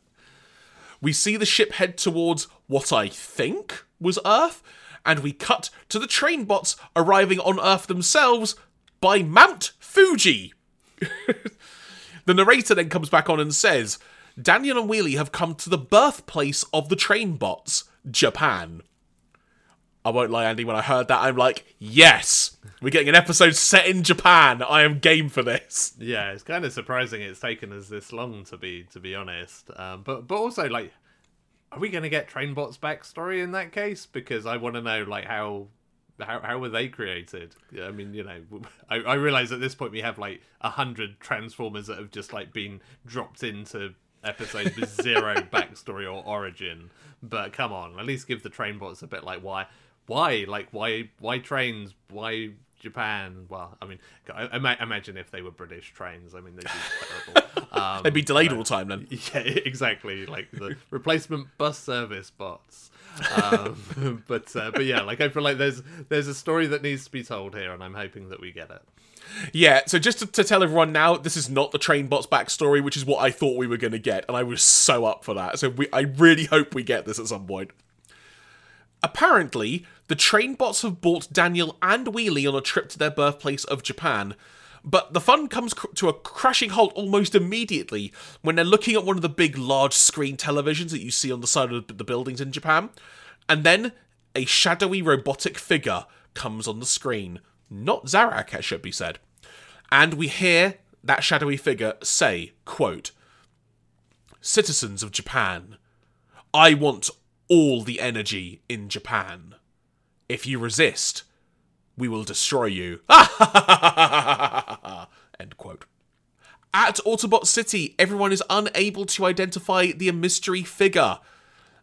We see the ship head towards what I think was Earth, and we cut to the Trainbots arriving on Earth themselves by Mount Fuji. <laughs> the narrator then comes back on and says, Daniel and Wheelie have come to the birthplace of the Trainbots, Japan. I won't lie, Andy, when I heard that, I'm like, yes, we're getting an episode set in Japan. I am game for this. Yeah, it's kind of surprising it's taken us this long to be to be honest. Um, but but also like, are we going to get Trainbot's backstory in that case? Because I want to know like how. How, how were they created? Yeah, I mean, you know, I, I realize at this point we have like a hundred Transformers that have just like been dropped into episodes with zero <laughs> backstory or origin. But come on, at least give the Trainbots a bit like why, why, like why, why trains, why Japan. Well, I mean, I, I imagine if they were British trains, I mean, they'd be <laughs> terrible. Um, They'd be delayed all the time then. <laughs> yeah, exactly. Like the replacement bus service bots. Um, <laughs> but uh, but yeah, like I feel like there's there's a story that needs to be told here, and I'm hoping that we get it. Yeah, so just to, to tell everyone now, this is not the Trainbot's backstory, which is what I thought we were going to get, and I was so up for that. So we, I really hope we get this at some point. Apparently, the Trainbots have brought Daniel and Wheelie on a trip to their birthplace of Japan, but the fun comes cr- to a crashing halt almost immediately when they're looking at one of the big, large screen televisions that you see on the side of the buildings in Japan, and then a shadowy robotic figure comes on the screen. Not Zarak, it should be said. And we hear that shadowy figure say, quote, Citizens of Japan, I want all the energy in Japan. If you resist, we will destroy you. <laughs> End quote. At Autobot City, everyone is unable to identify the mystery figure,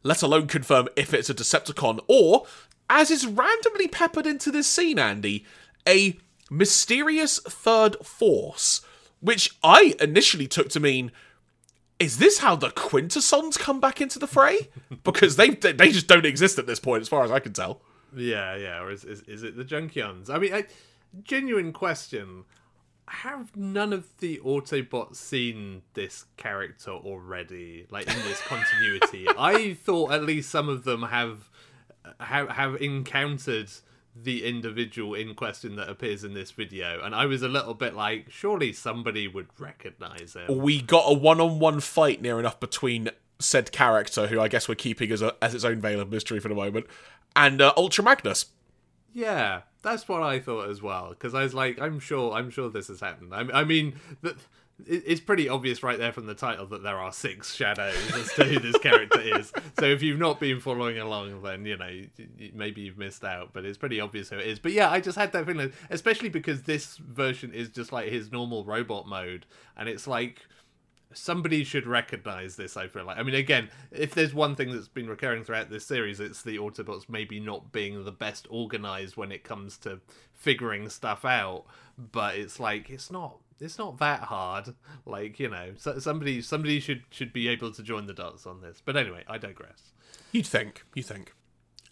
let alone confirm if it's a Decepticon or, as is randomly peppered into this scene, Andy, a mysterious third force, which I initially took to mean is this how the Quintessons come back into the fray? <laughs> Because they they just don't exist at this point, as far as I can tell. Yeah, yeah. Or is is, is it the Junkions? I mean, I, genuine question: Have none of the Autobots seen this character already? Like in this continuity, <laughs> I thought at least some of them have uh, have have encountered the individual in question that appears in this video, and I was a little bit like, surely somebody would recognize him. We got a one-on-one fight near enough between said character, who I guess we're keeping as a, as its own veil of mystery for the moment, and uh, Ultra Magnus. Yeah, that's what I thought as well. Because I was like, I'm sure, I'm sure this has happened. I, I mean, it's pretty obvious right there from the title that there are six shadows as to who this character is. <laughs> So if you've not been following along, then you know maybe you've missed out. But it's pretty obvious who it is. But yeah, I just had that feeling, especially because this version is just like his normal robot mode, and it's like somebody should recognize this i feel like i mean again if there's one thing that's been recurring throughout this series it's the autobots maybe not being the best organized when it comes to figuring stuff out but it's like it's not it's not that hard. Like you know, so, somebody somebody should should be able to join the dots on this. But anyway, I digress. You'd think. You think.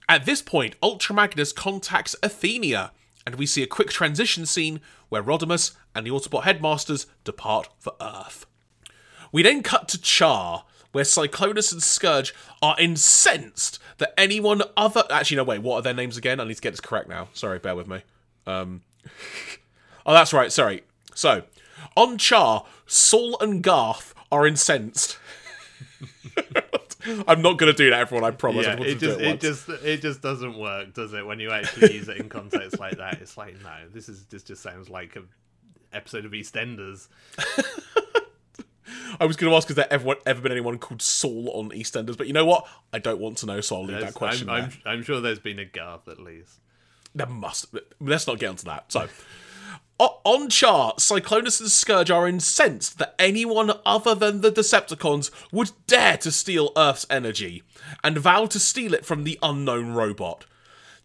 At this point, Ultra Magnus contacts Athenia, and we see a quick transition scene where Rodimus and the Autobot headmasters depart for Earth. We then cut to Char, where Cyclonus and Scourge are incensed that anyone other. Actually, no, wait, what are their names again? I need to get this correct now. Sorry, bear with me. Um. <laughs> oh, that's right, sorry. So, on Char, Saul and Garth are incensed. <laughs> I'm not going to do that, everyone. I promise. Yeah, it just it, it, just it just doesn't work, does it? When you actually use it in context like that, it's like no, this is this just sounds like a episode of EastEnders. <laughs> I was going to ask, has there ever ever been anyone called Saul on EastEnders? But you know what? I don't want to know, so I'll leave that question. I'm, I'm, I'm, sure there's been a Garth at least. There must. Let's not get onto that. So. <laughs> On Char, Cyclonus and Scourge are incensed that anyone other than the Decepticons would dare to steal Earth's energy, and vow to steal it from the unknown robot.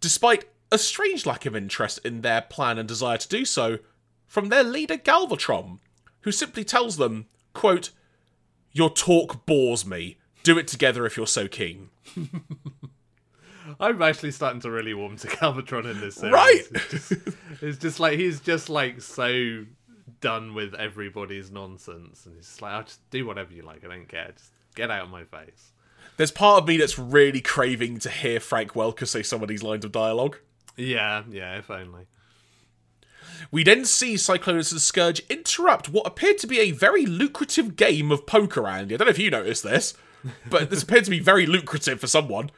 Despite a strange lack of interest in their plan and desire to do so, from their leader Galvatron, who simply tells them, quote, Your talk bores me. Do it together if you're so keen. <laughs> I'm actually starting to really warm to <laughs> Galvatron in this series. Right? It's just, it's just like he's just like so done with everybody's nonsense, and he's just like, I'll just do whatever you like. I don't care. Just get out of my face. There's part of me that's really craving to hear Frank Welker say some of these lines of dialogue. Yeah, yeah, if only. We then see Cyclonus and Scourge interrupt what appeared to be a very lucrative game of poker, Andy. I don't know if you noticed this, but this appeared to be very lucrative for someone.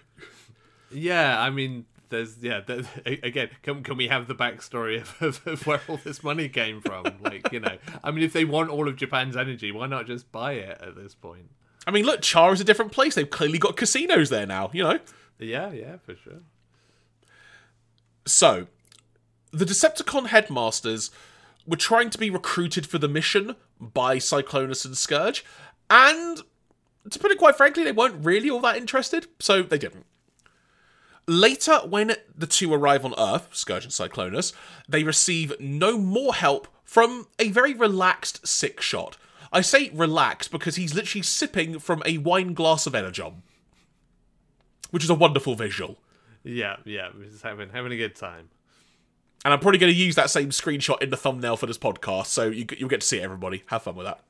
Yeah, I mean, there's yeah. Again, can can we have the backstory of, of, of, where all this money came from? Like, you know, I mean, if they want all of Japan's energy, why not just buy it at this point? I mean, look, Char is a different place. They've clearly got casinos there now. You know. Yeah, yeah, for sure. So, the Decepticon headmasters were trying to be recruited for the mission by Cyclonus and Scourge, and to put it quite frankly, they weren't really all that interested, so they didn't. Later, when the two arrive on Earth, Scourge and Cyclonus, they receive no more help from a very relaxed Sixshot. I say relaxed because he's literally sipping from a wine glass of Energon, which is a wonderful visual. Yeah, yeah, he's having having a good time. And I'm probably going to use that same screenshot in the thumbnail for this podcast, so you, you'll get to see it, everybody. Have fun with that.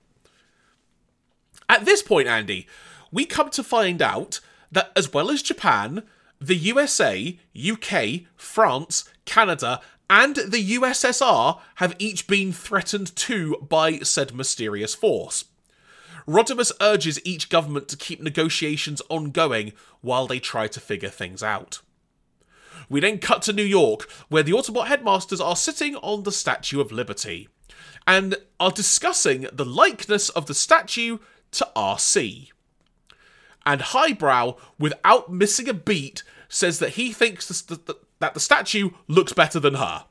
At this point, Andy, we come to find out that as well as Japan, the USA, UK, France, Canada, and the USSR have each been threatened too by said mysterious force. Rodimus urges each government to keep negotiations ongoing while they try to figure things out. We then cut to New York, where the Autobot headmasters are sitting on the Statue of Liberty and are discussing the likeness of the statue to Arcee. And Highbrow, without missing a beat, says that he thinks that the statue looks better than her.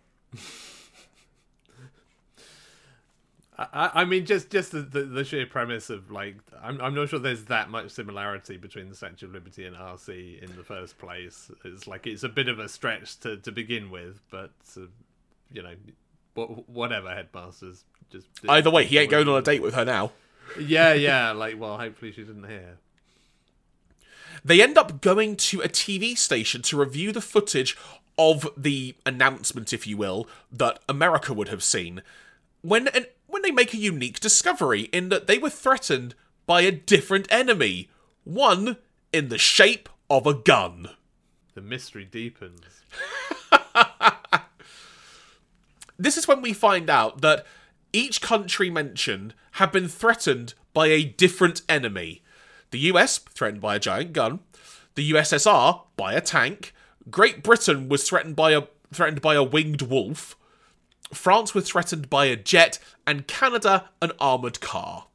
I, I mean, just just the, the, the sheer premise of like, I'm I'm not sure there's that much similarity between the Statue of Liberty and Arcee in the first place. It's like it's a bit of a stretch to, to begin with, but uh, you know, wh- whatever headmasters just Either way, he ain't going on a date with her now. Yeah, yeah. Like, well, hopefully she didn't hear. They end up going to a TV station to review the footage of the announcement, if you will, that America would have seen. When an, when they make a unique discovery in that they were threatened by a different enemy, one in the shape of a gun. The mystery deepens. <laughs> This is when we find out that each country mentioned had been threatened by a different enemy. The US, threatened by a giant gun, the USSR by a tank, Great Britain was threatened by a threatened by a winged wolf, France was threatened by a jet, and Canada an armored car.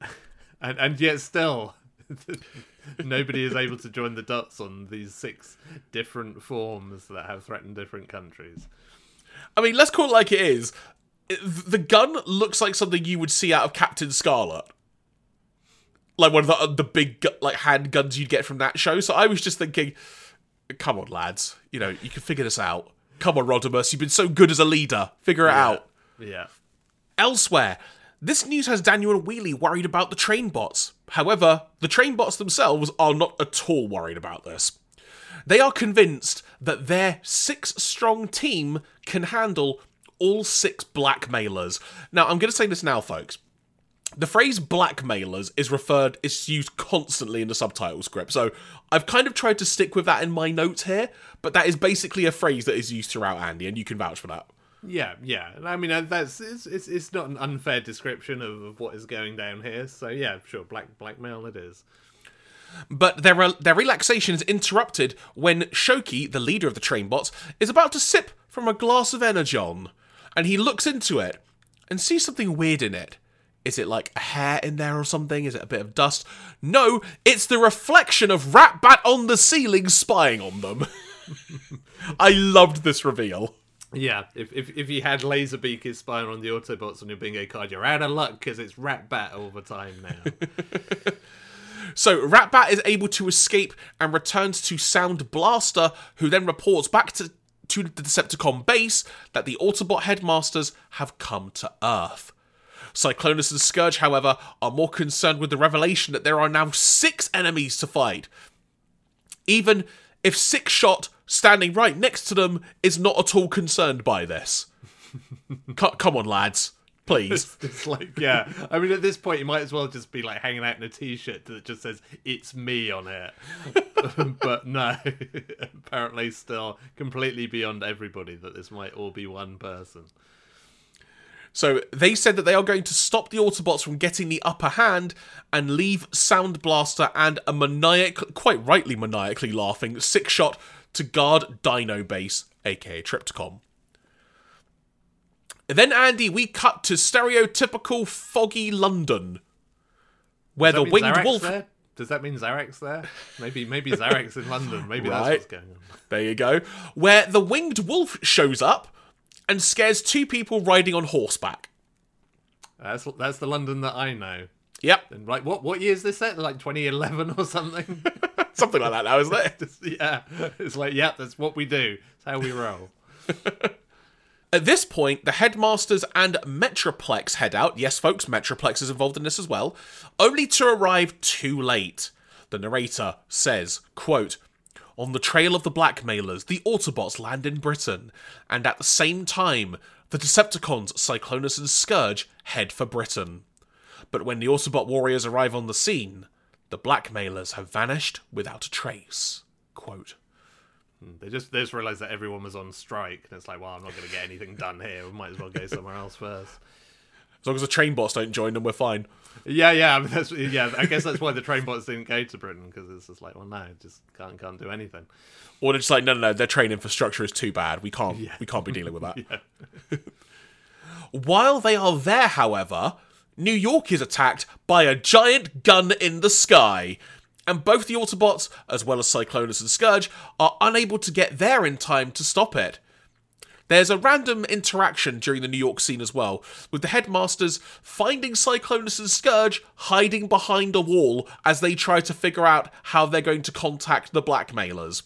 <laughs> And and yet still <laughs> nobody is able to join the dots on these six different forms that have threatened different countries. I mean, let's call it like it is. The gun looks like something you would see out of Captain Scarlet. Like one of the uh, the big like handguns you'd get from that show. So I was just thinking, come on, lads, you know you can figure this out. Come on, Rodimus, you've been so good as a leader. Figure it out. Yeah. Elsewhere, this news has Daniel and Wheelie worried about the Trainbots. However, the Trainbots themselves are not at all worried about this. They are convinced that their six strong team can handle all six blackmailers. Now, I'm going to say this now, folks. The phrase blackmailers is referred is used constantly in the subtitle script. So I've kind of tried to stick with that in my notes here, but that is basically a phrase that is used throughout Andy, and you can vouch for that. Yeah, yeah. I mean, uh, that's it's, it's it's not an unfair description of, of what is going down here. So yeah, sure, black blackmail it is. But their their relaxation is interrupted when Shoki, the leader of the Trainbots, is about to sip from a glass of energon, and he looks into it and sees something weird in it. Is it like a hair in there or something? Is it a bit of dust? No, it's the reflection of Ratbat on the ceiling spying on them. <laughs> I loved this reveal. Yeah, if if if you had Laserbeak is spying on the Autobots on your bingo card, you're out of luck because it's Ratbat all the time now. <laughs> So Ratbat is able to escape and returns to Soundblaster, who then reports back to, to the Decepticon base that the Autobot headmasters have come to Earth. Cyclonus and Scourge, however, are more concerned with the revelation that there are now six enemies to fight. Even if Sixshot, standing right next to them, is not at all concerned by this. <laughs> Co- come on, lads. Please. <laughs> it's like, yeah. I mean, at this point, you might as well just be like hanging out in a t-shirt that just says "It's me" on it. <laughs> but no, apparently, still completely beyond everybody that this might all be one person. So they said that they are going to stop the Autobots from getting the upper hand and leave Soundblaster and a maniac, quite rightly maniacally laughing, Sixshot to guard Dino Base, aka Trypticon. Then, Andy, we cut to stereotypical foggy London, where the winged Zarak's wolf. There? Does that mean Zarak's there? Maybe, maybe Zarak's in London. Maybe that's what's going on. There you go. Where the winged wolf shows up and scares two people riding on horseback. That's that's the London that I know. Yep. And like, what what year is this set? Like 2011 or something? <laughs> Something like that now, isn't it? <laughs> yeah, it's like, yeah, that's what we do. It's how we roll. <laughs> At this point, the headmasters and Metroplex head out. Yes, folks, Metroplex is involved in this as well, only to arrive too late. The narrator says, quote, on the trail of the blackmailers, the Autobots land in Britain, and at the same time, the Decepticons, Cyclonus and Scourge head for Britain. But when the Autobot warriors arrive on the scene, the blackmailers have vanished without a trace. Quote. Hmm, they just they just realised that everyone was on strike, and it's like, well, I'm not going to get anything done here. We might as well go somewhere else first. As long as the Trainbots don't join them, we're fine. Yeah, yeah, I mean, that's, yeah. I guess that's why the Trainbots didn't go to Britain because it's just like, well, no, just can't can't do anything. Or they're just like, no, no, no, their train infrastructure is too bad. We can't, we can't be dealing with that. <laughs> Yeah. <laughs> While they are there, however, New York is attacked by a giant gun in the sky, and both the Autobots, as well as Cyclonus and Scourge, are unable to get there in time to stop it. There's a random interaction during the New York scene as well, with the headmasters finding Cyclonus and Scourge hiding behind a wall as they try to figure out how they're going to contact the blackmailers.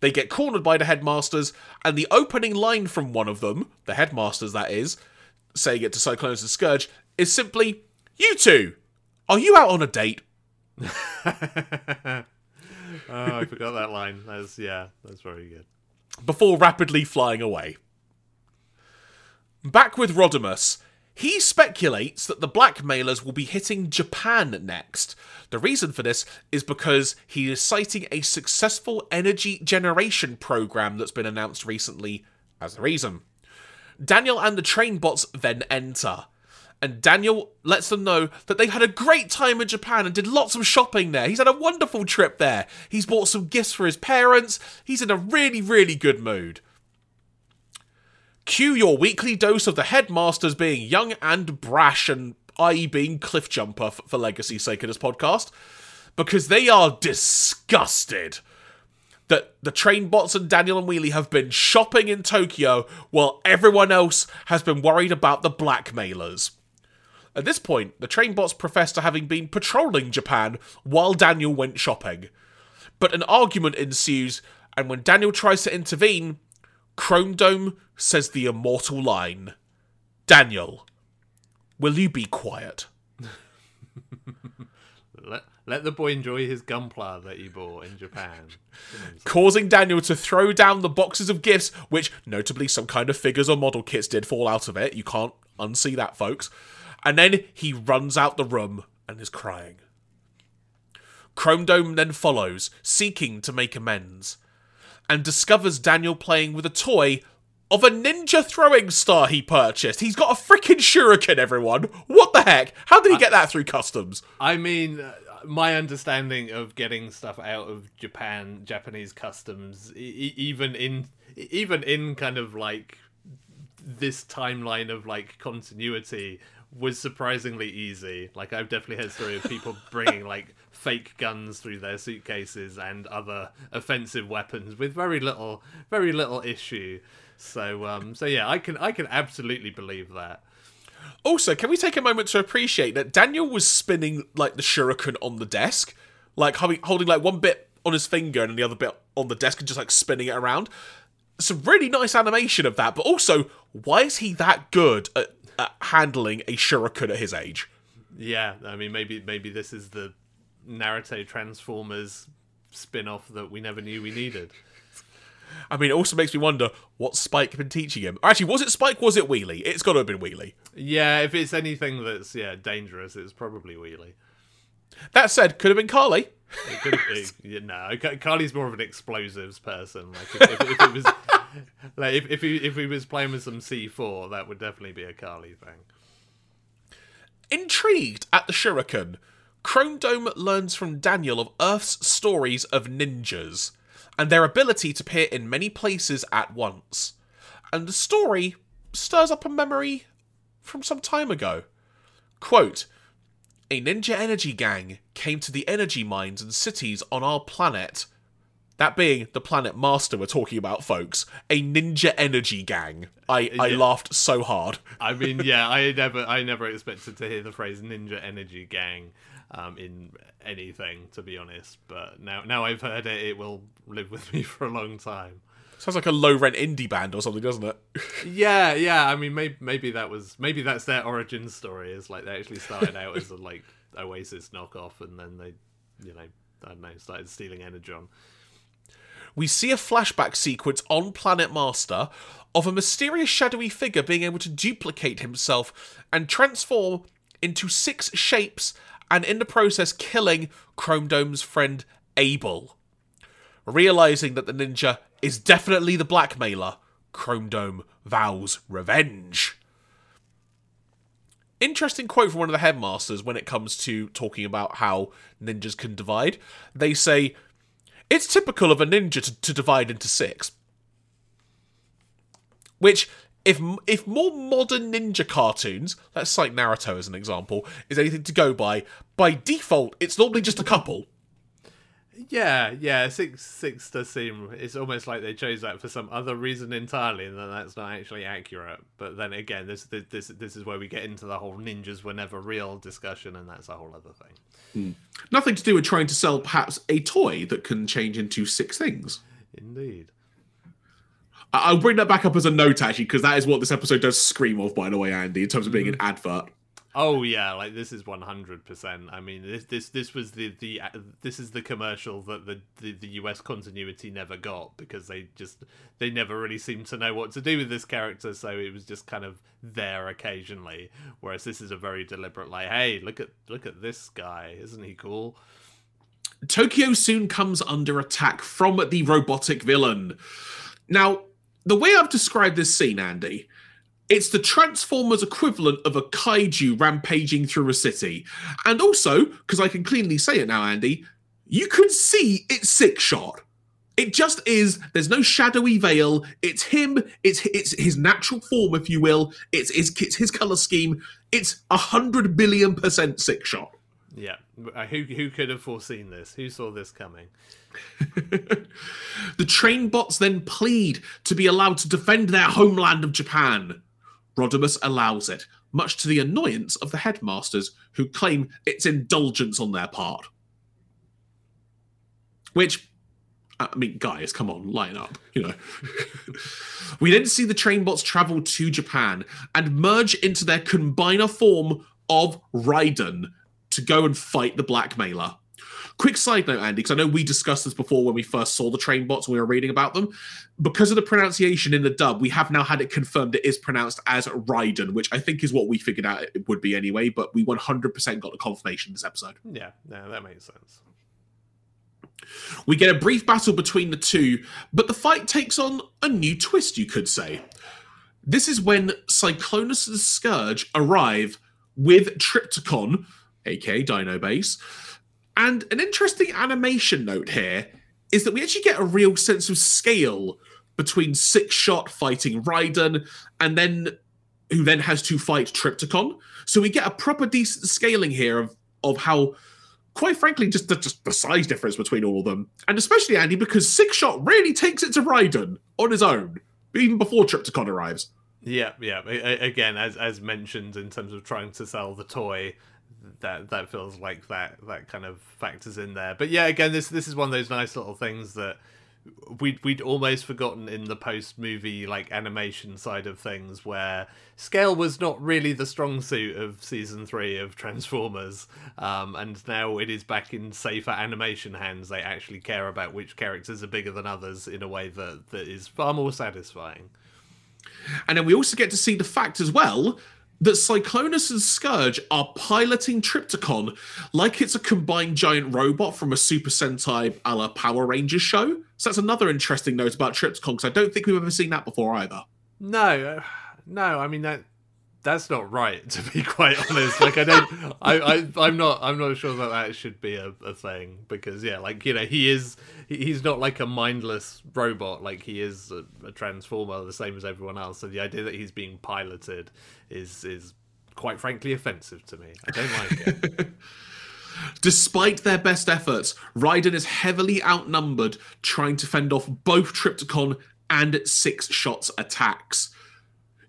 They get cornered by the headmasters, and the opening line from one of them, the headmasters that is, saying it to Cyclonus and Scourge, is simply, You two, are you out on a date? <laughs> Oh, I forgot that line. That's yeah, that's very good. Before rapidly flying away. Back with Rodimus, he speculates that the blackmailers will be hitting Japan next. The reason for this is because he is citing a successful energy generation program that's been announced recently as the reason. Daniel and the Trainbots then enter. And Daniel lets them know that they've had a great time in Japan and did lots of shopping there. He's had a wonderful trip there. He's bought some gifts for his parents. He's in a really, really good mood. Cue your weekly dose of the headmasters being young and brash and i.e. being Cliffjumper for legacy's sake in this podcast. Because they are disgusted that the Trainbots and Daniel and Wheelie have been shopping in Tokyo while everyone else has been worried about the blackmailers. At this point, the Trainbots profess to having been patrolling Japan while Daniel went shopping. But an argument ensues, and when Daniel tries to intervene, Chrome Dome says the immortal line Daniel, will you be quiet? <laughs> Let let the boy enjoy his gunpla that he bought in Japan. causing Daniel to throw down the boxes of gifts, which notably some kind of figures or model kits did fall out of it. You can't unsee that, folks. And then he runs out the room and is crying. Chrome Dome then follows, seeking to make amends, and discovers Daniel playing with a toy of a ninja throwing star he purchased. He's got a freaking shuriken, everyone. What the heck? How did he get that through customs? I mean, uh, my understanding of getting stuff out of Japan, Japanese customs, e- e- even in even in kind of like this timeline of like continuity was surprisingly easy. Like I've definitely heard stories of people <laughs> bringing like fake guns through their suitcases and other offensive weapons with very little very little issue. So um so yeah, I can I can absolutely believe that. Also, can we take a moment to appreciate that Daniel was spinning like the shuriken on the desk, like holding, holding like one bit on his finger and the other bit on the desk and just like spinning it around. Some really nice animation of that, but also, why is he that good at, at handling a shuriken at his age? Yeah, I mean maybe maybe this is the Naruto Transformers spin-off that we never knew we needed. I mean, it also makes me wonder what Spike been teaching him. Actually, was it Spike? Was it Wheelie? It's got to have been Wheelie. Yeah, if it's anything that's yeah dangerous, it's probably Wheelie. That said, could have been Carly. It could have been, <laughs> yeah, no, Carly's more of an explosives person. Like if, if, if it was, like if, if he if he was playing with some C four, that would definitely be a Carly thing. Intrigued at the shuriken, Chrome Dome learns from Daniel of Earth's stories of ninjas and their ability to appear in many places at once. And the story stirs up a memory from some time ago. Quote A ninja energy gang came to the energy mines and cities on our planet. That being the Planet Master we're talking about, folks. A ninja energy gang. I, I Yeah. laughed so hard. I mean, yeah, I <laughs> never, I never expected to hear the phrase "Ninja Energy Gang" um, in anything, to be honest. But now, now I've heard it, it will live with me <laughs> for a long time. Sounds like a low rent indie band or something, doesn't it? <laughs> Yeah, yeah. I mean, maybe, maybe that was, maybe that's their origin story. Is like they actually started out as a like Oasis knockoff, and then they, you know, I don't know, started stealing Energon. We see a flashback sequence on Planet Master of a mysterious shadowy figure being able to duplicate himself and transform into six shapes, and in the process killing Chrome Dome's friend Abel. Realizing that the ninja is definitely the blackmailer, Chrome Dome vows revenge. Interesting quote from one of the headmasters when it comes to talking about how ninjas can divide. They say, it's typical of a ninja to, to divide into six. Which, if if more modern ninja cartoons, let's cite Naruto as an example, is anything to go by, by default, it's normally just a couple. Yeah, yeah. Six, six does seem. It's almost like they chose that for some other reason entirely, and then that's not actually accurate. But then again, this this this, this is where we get into the whole ninjas were never real discussion, and that's a whole other thing. Hmm. Nothing to do with trying to sell perhaps a toy that can change into six things. Indeed. I- I'll bring that back up as a note actually, because that is what this episode does scream of, by the way, Andy, in terms of being mm-hmm. an advert. Oh yeah, like this is one hundred percent. I mean, this this this was the the uh, this is the commercial that the, the the US continuity never got because they just they never really seemed to know what to do with this character, so it was just kind of there occasionally. Whereas this is a very deliberate, like, hey, look at look at this guy, isn't he cool? Tokyo soon comes under attack from the robotic villain. Now, the way I've described this scene, Andy, it's the Transformers equivalent of a kaiju rampaging through a city. And also, because I can cleanly say it now, Andy, you can see it's Sixshot. It just is. There's no shadowy veil. It's him. It's it's his natural form, if you will. It's it's, it's his color scheme. It's a hundred billion percent Sixshot. Yeah, Uh, who who could have foreseen this? Who saw this coming? <laughs> the Trainbots then plead to be allowed to defend their homeland of Japan. Rodimus allows it, much to the annoyance of the headmasters, who claim it's indulgence on their part. Which, I mean, guys, come on, line up, you know. <laughs> we then see the Trainbots travel to Japan and merge into their combiner form of Raiden to go and fight the blackmailer. Quick side note, Andy, because I know we discussed this before when we first saw the Trainbots and we were reading about them. Because of the pronunciation in the dub, we have now had it confirmed it is pronounced as Raiden, which I think is what we figured out it would be anyway, but we 100% got the confirmation this episode. Yeah, no, that makes sense. We get a brief battle between the two, but the fight takes on a new twist, you could say. This is when Cyclonus and Scourge arrive with Trypticon, aka Dino Base. And an interesting animation note here is that we actually get a real sense of scale between Sixshot fighting Raiden and then who then has to fight Trypticon. So we get a proper decent scaling here of, of how quite frankly, just the, just the size difference between all of them. And especially Andy, because Sixshot really takes it to Raiden on his own, even before Trypticon arrives. Yeah, yeah. Again, as as mentioned in terms of trying to sell the toy, that that feels like that that kind of factors in there. But yeah, again, this this is one of those nice little things that we'd we'd almost forgotten in the post movie like animation side of things where scale was not really the strong suit of season three of Transformers um, and now it is back in safer animation hands they actually care about which characters are bigger than others in a way that that is far more satisfying And then we also get to see the fact as well that Cyclonus and Scourge are piloting Trypticon like it's a combined giant robot from a Super Sentai a la Power Rangers show. So that's another interesting note about Trypticon because I don't think we've ever seen that before either. No, uh, no. I mean that that's not right. To be <laughs> quite honest, like I don't, I, I, I'm not, I'm not sure that that should be a, a thing because yeah, like you know, he is, he's not like a mindless robot. Like he is a, a transformer, the same as everyone else. So the idea that he's being piloted is is quite frankly offensive to me. I don't like it. <laughs> Despite their best efforts, Raiden is heavily outnumbered, trying to fend off both Trypticon and Sixshot's attacks.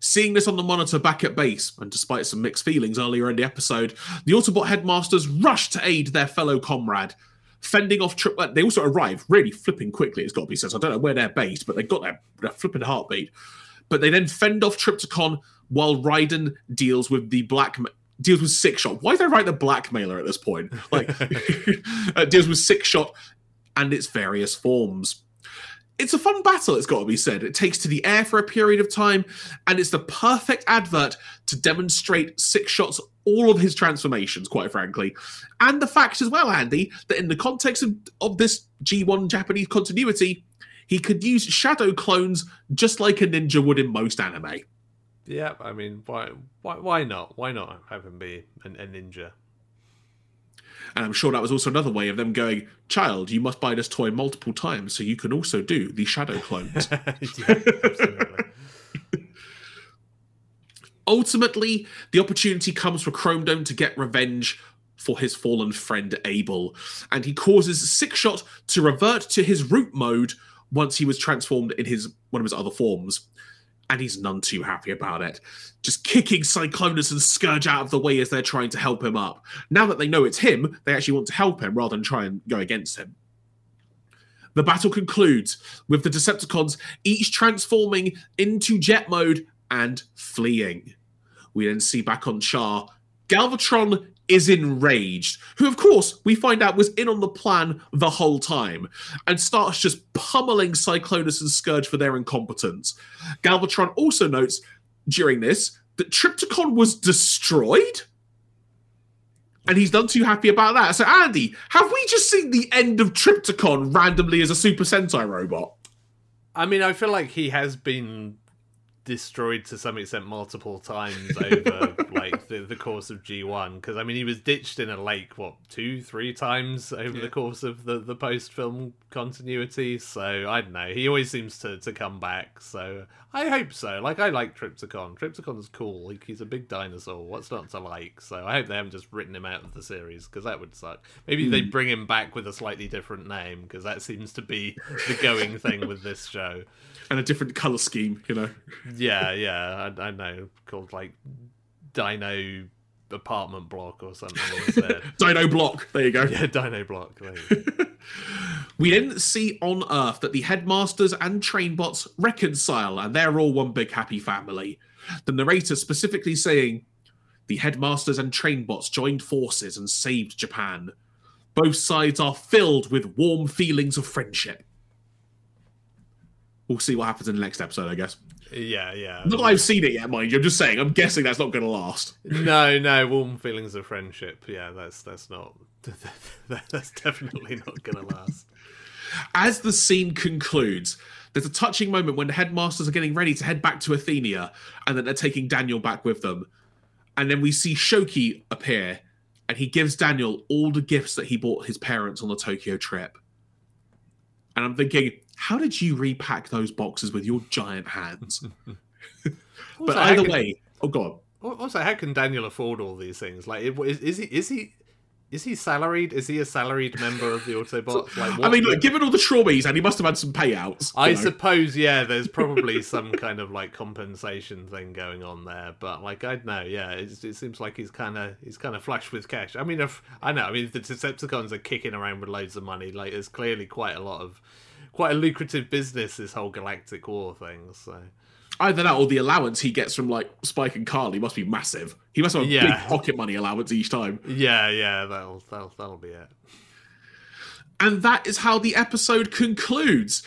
Seeing this on the monitor back at base, and despite some mixed feelings earlier in the episode, the Autobot headmasters rush to aid their fellow comrade, fending off. Tri- they also arrive really flipping quickly. It's got to be said. I don't know where they're based, but they've got their, their flipping heartbeat. But they then fend off Trypticon while Raiden deals with the black deals with Sixshot. Why did I write the blackmailer at this point? Like <laughs> uh, deals with Sixshot and its various forms. It's a fun battle, it's got to be said. It takes to the air for a period of time, and it's the perfect advert to demonstrate Sixshot's all of his transformations, quite frankly. And the fact as well, Andy, that in the context of, of this G1 Japanese continuity, he could use shadow clones just like a ninja would in most anime. Yeah, I mean, why, why, why not? Why not have him be an, a ninja? And I'm sure that was also another way of them going, Child, you must buy this toy multiple times so you can also do the shadow <laughs> clones. yeah. Ultimately, the opportunity comes for Chromedome to get revenge for his fallen friend Abel, and he causes Sixshot to revert to his root mode once he was transformed in his one of his other forms. And he's none too happy about it. Just kicking Cyclonus and Scourge out of the way as they're trying to help him up. Now that they know it's him, they actually want to help him rather than try and go against him. The battle concludes with the Decepticons each transforming into jet mode and fleeing. We then see back on Char. Galvatron is enraged, who, of course, we find out was in on the plan the whole time, and starts just pummeling Cyclonus and Scourge for their incompetence. Galvatron also notes during this that Trypticon was destroyed. And he's none too happy about that. So, Andy, have we just seen the end of Trypticon randomly as a Super Sentai robot? I mean, I feel like he has been destroyed to some extent multiple times over <laughs> like the, the course of G1 because I mean he was ditched in a lake what two three times over Yeah. the course of the the post film continuity? So I don't know. He always seems to to come back so I hope so. Like I like Trypticon Trypticon's cool. Like he's a big dinosaur. What's not to like? So I hope they haven't just written him out of the series because that would suck. Maybe they hmm. bring him back with a slightly different name because that seems to be the going thing with this show And a different color scheme, you know? yeah, yeah, I, I know, called like Dino Apartment Block or something. <laughs> Dino Block. There you go. yeah, Dino Block. there you go. <laughs> We then see on Earth that the headmasters and trainbots reconcile and they're all one big happy family. The narrator specifically saying, The headmasters and trainbots joined forces and saved Japan. Both sides are filled with warm feelings of friendship. We'll see what happens in the next episode, I guess. Yeah, yeah. Not that I've seen it yet, mind you. I'm just saying, I'm guessing that's not going to last. No, no, warm feelings of friendship. Yeah, that's that's not. <laughs> That's definitely not gonna last. As the scene concludes, there's a touching moment when the headmasters are getting ready to head back to Athenia, and then they're taking Daniel back with them. And then we see Shoki appear, and he gives Daniel all the gifts that he bought his parents on the Tokyo trip. And I'm thinking, how did you repack those boxes with your giant hands? <laughs> <laughs> but Also, either can- way, oh god, Also, how can Daniel afford all these things? Like, is, is he is he is he salaried? Is he a salaried member of the <laughs> Autobots? Like, I mean, look, given all the trauma and he must have had some payouts. I know. suppose, yeah, there's probably some kind of like compensation thing going on there, but like I don't know, yeah, it, it seems like he's kind of he's kind of flush with cash. I mean, if I know, I mean, the Decepticons are kicking around with loads of money. Like, there's clearly quite a lot of quite a lucrative business this whole galactic war thing. So Either that or the allowance he gets from like Spike and Carly must be massive. He must have a Yeah. big pocket money allowance each time. yeah, yeah, that'll that'll that'll be it. And that is how the episode concludes.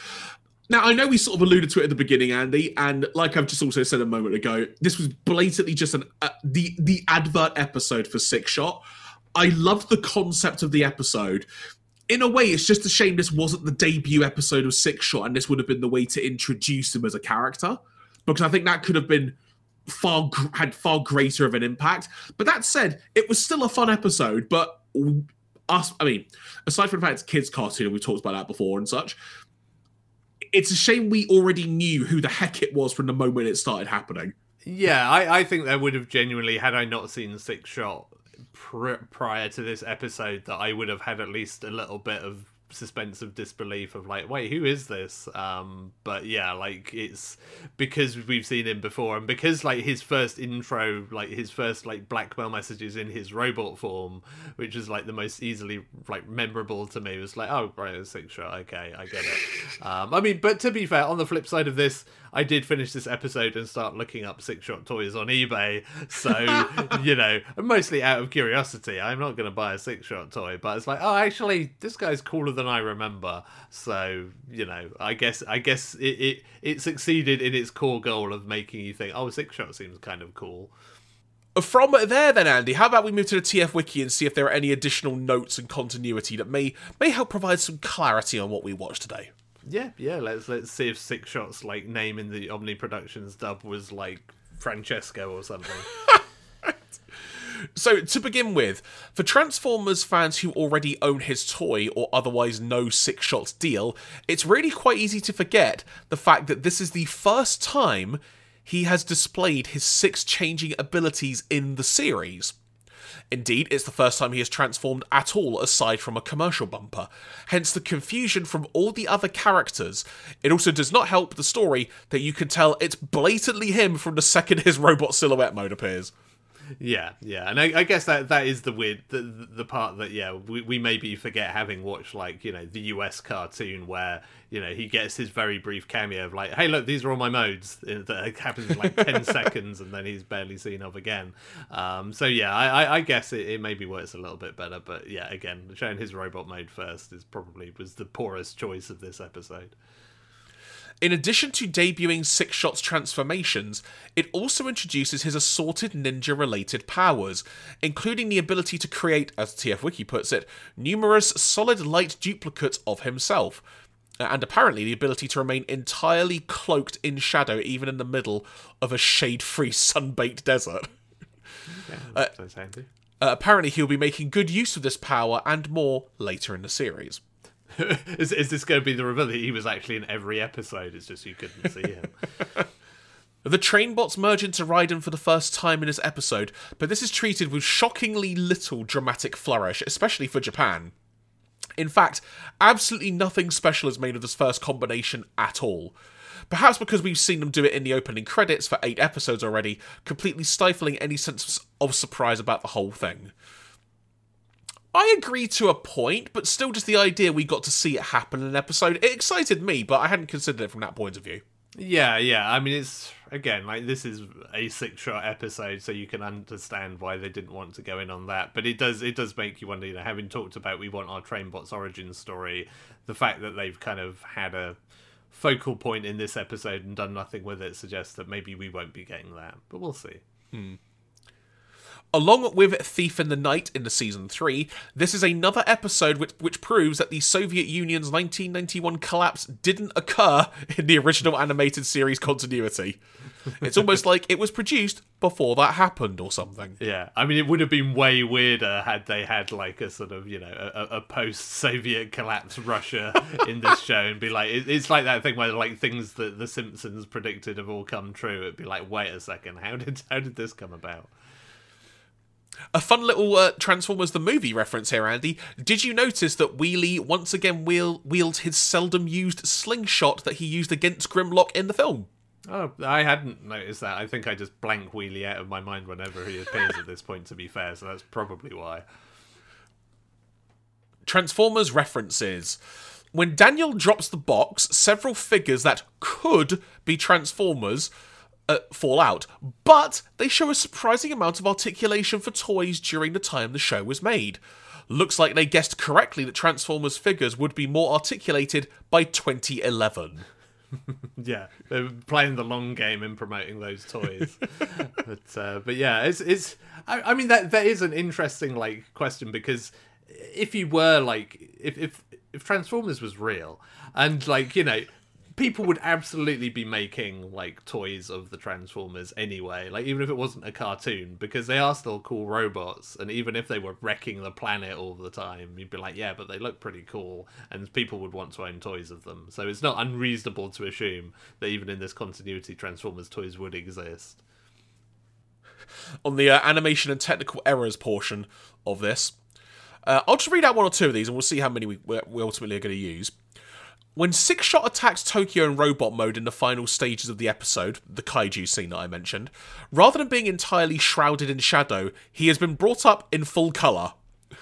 Now, I know we sort of alluded to it at the beginning, Andy, and like I've just also said a moment ago, this was blatantly just an uh, the the advert episode for Sixshot. I loved the concept of the episode. In a way, it's just a shame this wasn't the debut episode of Sixshot, and this would have been the way to introduce him as a character, because I think that could have been far had far greater of an impact. But that said, it was still a fun episode. But us, I mean, aside from the fact it's kids' cartoon, we've talked about that before and such, it's a shame we already knew who the heck it was from the moment it started happening. Yeah, I, I think there would have genuinely, had I not seen Sixshot, pr- prior to this episode that I would have had at least a little bit of suspense of disbelief of like wait who is this? Um but yeah like it's because we've seen him before and because like his first intro like his first like blackmail messages in his robot form which is like the most easily like memorable to me was like oh right Sixshot. Okay i get it. Um i mean but to be fair on the flip side of this I did finish this episode and start looking up Sixshot toys on eBay. So, <laughs> you know, mostly out of curiosity. I'm not going to buy a Sixshot toy, but it's like, oh, actually, this guy's cooler than I remember. So, you know, I guess I guess it it, it succeeded in its core goal of making you think, oh, Sixshot seems kind of cool. From there, then, Andy, how about we move to the TF Wiki and see if there are any additional notes and continuity that may may help provide some clarity on what we watched today. Yeah, yeah. Let's let's see if Sixshots like name in the Omni Productions dub was like Francesco or something. <laughs> So, to begin with, for Transformers fans who already own his toy or otherwise know Sixshot's deal, it's really quite easy to forget the fact that this is the first time he has displayed his six changing abilities in the series. Indeed, it's the first time he has transformed at all aside from a commercial bumper, hence the confusion from all the other characters. It also does not help the story that you can tell it's blatantly him from the second his robot silhouette mode appears. Yeah, yeah, and I, I, guess that that is the weird the the part that yeah we we maybe forget having watched like you know the US cartoon where you know he gets his very brief cameo of like hey look these are all my modes that happens in like ten <laughs> seconds and then he's barely seen of again. Um, so yeah, I I, guess it, it maybe works a little bit better, but yeah, again showing his robot mode first is probably was the poorest choice of this episode. In addition to debuting Sixshot's transformations, it also introduces his assorted ninja related powers, including the ability to create, as TF Wiki puts it, numerous solid light duplicates of himself, and apparently the ability to remain entirely cloaked in shadow even in the middle of a shade free <laughs> sun baked desert. Yeah, uh, uh, apparently, he'll be making good use of this power and more later in the series. <laughs> is, is this going to be the reveal that he was actually in every episode? It's just you couldn't see him. <laughs> The Trainbots merge into Raiden for the first time in this episode, but this is treated with shockingly little dramatic flourish, especially for Japan. In fact, absolutely nothing special is made of this first combination at all. Perhaps because we've seen them do it in the opening credits for eight episodes already, completely stifling any sense of surprise about the whole thing. I agree to a point, but still just the idea we got to see it happen in an episode, it excited me, but I hadn't considered it from that point of view. Yeah, yeah. I mean, it's again like this is a Sixshot episode, so you can understand why they didn't want to go in on that. But it does it does make you wonder. You know, having talked about we want our Trainbots origin story, the fact that they've kind of had a focal point in this episode and done nothing with it suggests that maybe we won't be getting that. But we'll see. Hmm. Along with Thief in the Night in the season 3, this is another episode which, which proves that the Soviet Union's 1991 collapse didn't occur in the original animated series continuity. It's almost like it was produced before that happened or something. Yeah, I mean, it would have been way weirder had they had like a sort of, you know, a, a post Soviet collapse Russia in this show and be like, it, it's like that thing where like things that The Simpsons predicted have all come true. It'd be like, wait a second, how did how did this come about? A fun little uh, Transformers the movie reference here, Andy. Did you notice that Wheelie once again wheel- wields his seldom used slingshot that he used against Grimlock in the film? Oh, I hadn't noticed that. I think I just blank Wheelie out of my mind whenever he appears at this point, to be fair, so that's probably why. Transformers references. When Daniel drops the box, several figures that could be Transformers uh, fall out, but they show a surprising amount of articulation for toys during the time the show was made. Looks like they guessed correctly that Transformers figures would be more articulated by 2011. <laughs> yeah, they're playing the long game in promoting those toys. <laughs> but uh, but yeah, it's it's. I, I mean that that is an interesting like question because if you were like if if if Transformers was real and like you know people would absolutely be making like toys of the Transformers anyway, like even if it wasn't a cartoon, because they are still cool robots, and even if they were wrecking the planet all the time, you'd be like, yeah, but they look pretty cool, and people would want to own toys of them. So it's not unreasonable to assume that even in this continuity, Transformers toys would exist. <laughs> on the uh, animation and technical errors portion of this. Uh, I'll just read out one or two of these and we'll see how many we, we ultimately are going to use. When Sixshot attacks Tokyo in robot mode in the final stages of the episode, the kaiju scene that I mentioned, rather than being entirely shrouded in shadow, he has been brought up in full colour. <laughs>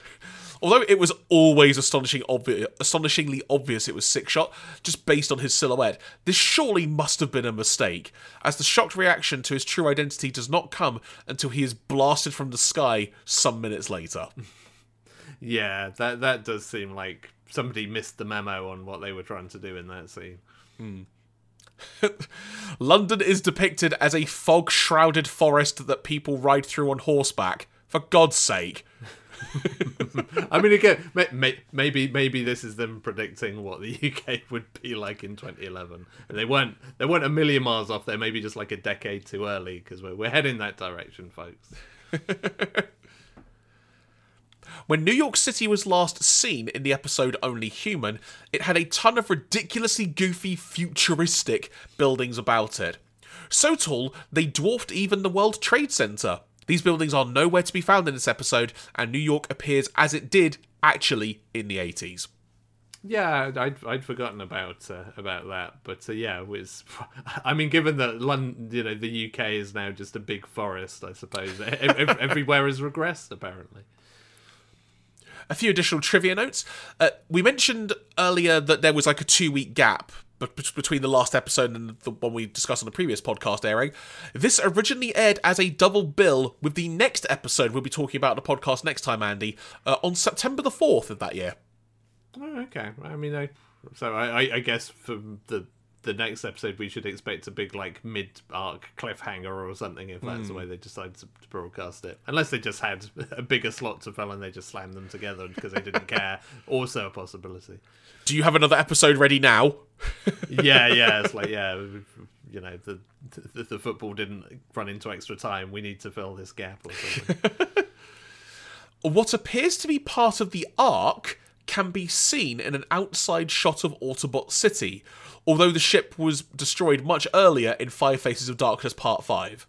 Although it was always astonishing obvi- astonishingly obvious it was Sixshot, just based on his silhouette, this surely must have been a mistake, as the shocked reaction to his true identity does not come until he is blasted from the sky some minutes later. <laughs> Yeah, that that does seem like somebody missed the memo on what they were trying to do in that scene. Hmm. <laughs> London is depicted as a fog shrouded forest that people ride through on horseback. For God's sake. <laughs> I mean, again, may, may, maybe maybe this is them predicting what the <laughs> UK would be like in 2011. And they weren't they weren't a million miles off. They're maybe just like a decade too early because we're we're heading that direction, folks. When New York City was last seen in the episode Only Human, it had a ton of ridiculously goofy, futuristic buildings about it. So tall, they dwarfed even the World Trade Center. These buildings are nowhere to be found in this episode, and New York appears as it did actually in the 80s. Yeah, I'd I'd forgotten about uh, about that, but uh, yeah, it was. <laughs> I mean, given that London, you know, the UK is now just a big forest, I suppose ev- everywhere has regressed apparently. A few additional trivia notes. Uh, we mentioned earlier that there was like a two week gap be- be- between the last episode and the one we discussed on the previous podcast airing. This originally aired as a double bill with the next episode we'll be talking about the podcast next time, Andy, uh, on September the 4th of that year. Oh, okay. I mean, I so I, I, I guess for the the next episode we should expect a big like mid arc cliffhanger or something if that's the hmm. way they decide to, to broadcast it. Unless they just had <laughs> a bigger slot to fill and they just slammed them together because they didn't care. <laughs> Also a possibility. Do you have another episode ready now? <laughs> Yeah, yeah. It's like yeah, you know the the, the football didn't run into extra time. We need to fill this gap or something. What appears to be part of the arc can be seen in an outside shot of Autobot City, although the ship was destroyed much earlier in Five Faces of Darkness Part 5.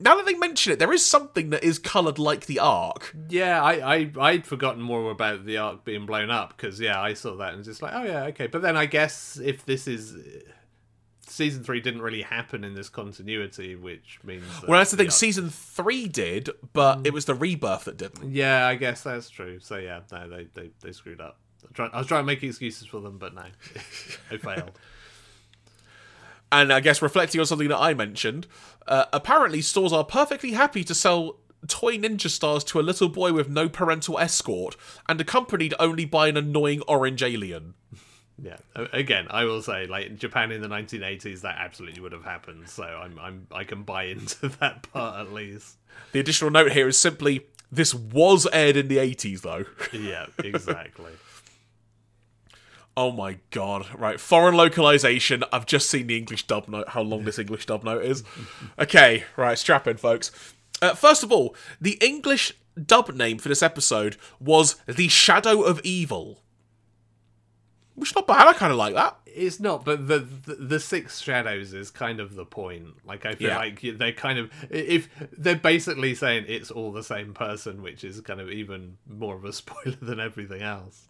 Now that they mention it, there is something that is coloured like the arc. Yeah, I, I I'd forgotten more about the arc being blown up because yeah, I saw that and just like, oh yeah, okay. But then I guess if this is season three didn't really happen in this continuity, which means that Well, that's the thing, season 3 did, but it was the rebirth that didn't. yeah, I guess that's true. So yeah, no, they they, they screwed up. I, try, I was trying to make excuses for them, but no, <laughs> I failed. And I guess reflecting on something that I mentioned, uh, apparently stores are perfectly happy to sell toy ninja stars to a little boy with no parental escort and accompanied only by an annoying orange alien. Yeah. Again, I will say, like in Japan in the 1980s, that absolutely would have happened. So I'm, I'm, I can buy into <laughs> that part at least. The additional note here is simply this was aired in the 80s though. <laughs> Yeah, exactly. oh my god. Right, foreign localization. I've just seen the English dub note, how long this English dub note is. <laughs> Okay, right, strap in, folks. Uh, first of all, the English dub name for this episode was The Shadow of Evil. Which is not bad, I kind of like that. it's not, but the, the the six shadows is kind of the point. Like I feel Yeah. like they're kind of if they're basically saying it's all the same person, which is kind of even more of a <laughs> spoiler than everything else.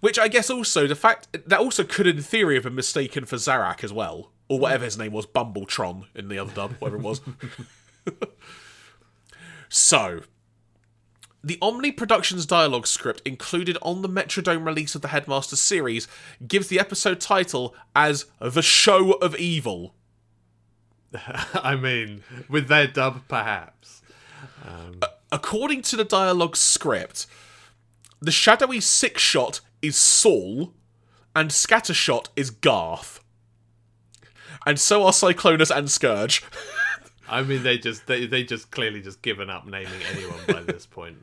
Which I guess also the fact that also could in theory have been mistaken for Zarak as well, or whatever his name was, Bumbletron in the other dub, whatever it was. <laughs> so, the Omni Productions dialogue script included on the Metrodome release of the Headmaster series gives the episode title as The Show of Evil. <laughs> I mean, with their dub, perhaps. Um, according to the dialogue script, the shadowy Sixshot is Saul, and scattershot is Garth. And so are Cyclonus and Scourge. <laughs> I mean, they just they they just clearly just given up naming anyone by <laughs> this point.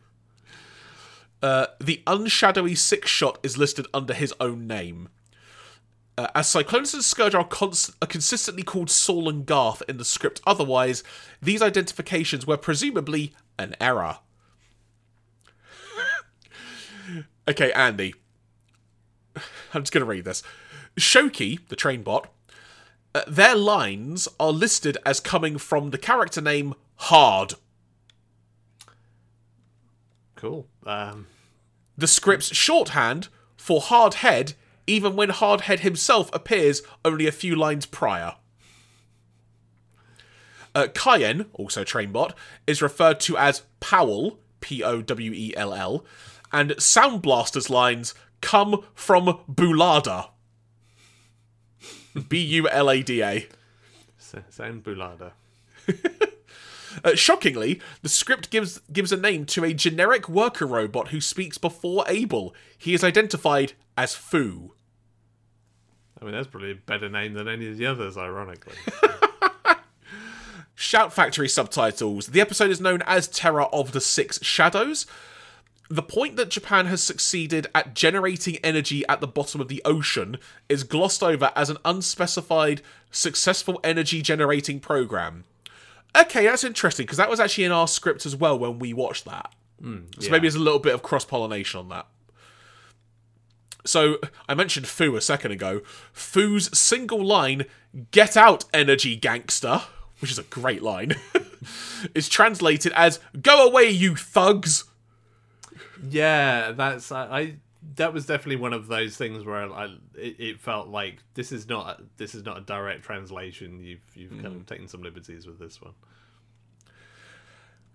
Uh, the unshadowy Sixshot is listed under his own name. Uh, as Cyclonus and Scourge are, are consistently called Saul and Garth in the script, otherwise, these identifications were presumably an error. <laughs> okay, Andy. <laughs> I'm just going to read this. Shoki, the Trainbot, Uh, their lines are listed as coming from the character name Hard. Cool. Um, The script's shorthand for Hardhead, even when Hardhead himself appears only a few lines prior. Uh, Cayenne, also Trainbot, is referred to as Powell, P O W E L L, and Soundblaster's lines come from Bulada. B U L A D A. Sound Bulada. <laughs> Uh, shockingly, the script gives gives a name to a generic worker robot who speaks before Abel. He is identified as Foo. I mean, that's probably a better name than any of the others, ironically. <laughs> Shout Factory subtitles. The episode is known as Terror of the Six Shadows. The point that Japan has succeeded at generating energy at the bottom of the ocean is glossed over as an unspecified, successful energy generating program. Okay, that's interesting because that was actually in our script as well when we watched that. Hmm, so maybe there's a little bit of cross pollination on that. So I mentioned Foo a second ago. Foo's single line, "Get out, energy gangster," which is a great line, <laughs> is translated as "Go away, you thugs." yeah, that's I, I. That was definitely one of those things where I, it, it felt like this is not a, this is not a direct translation. You've you've kind of taken some liberties with this one.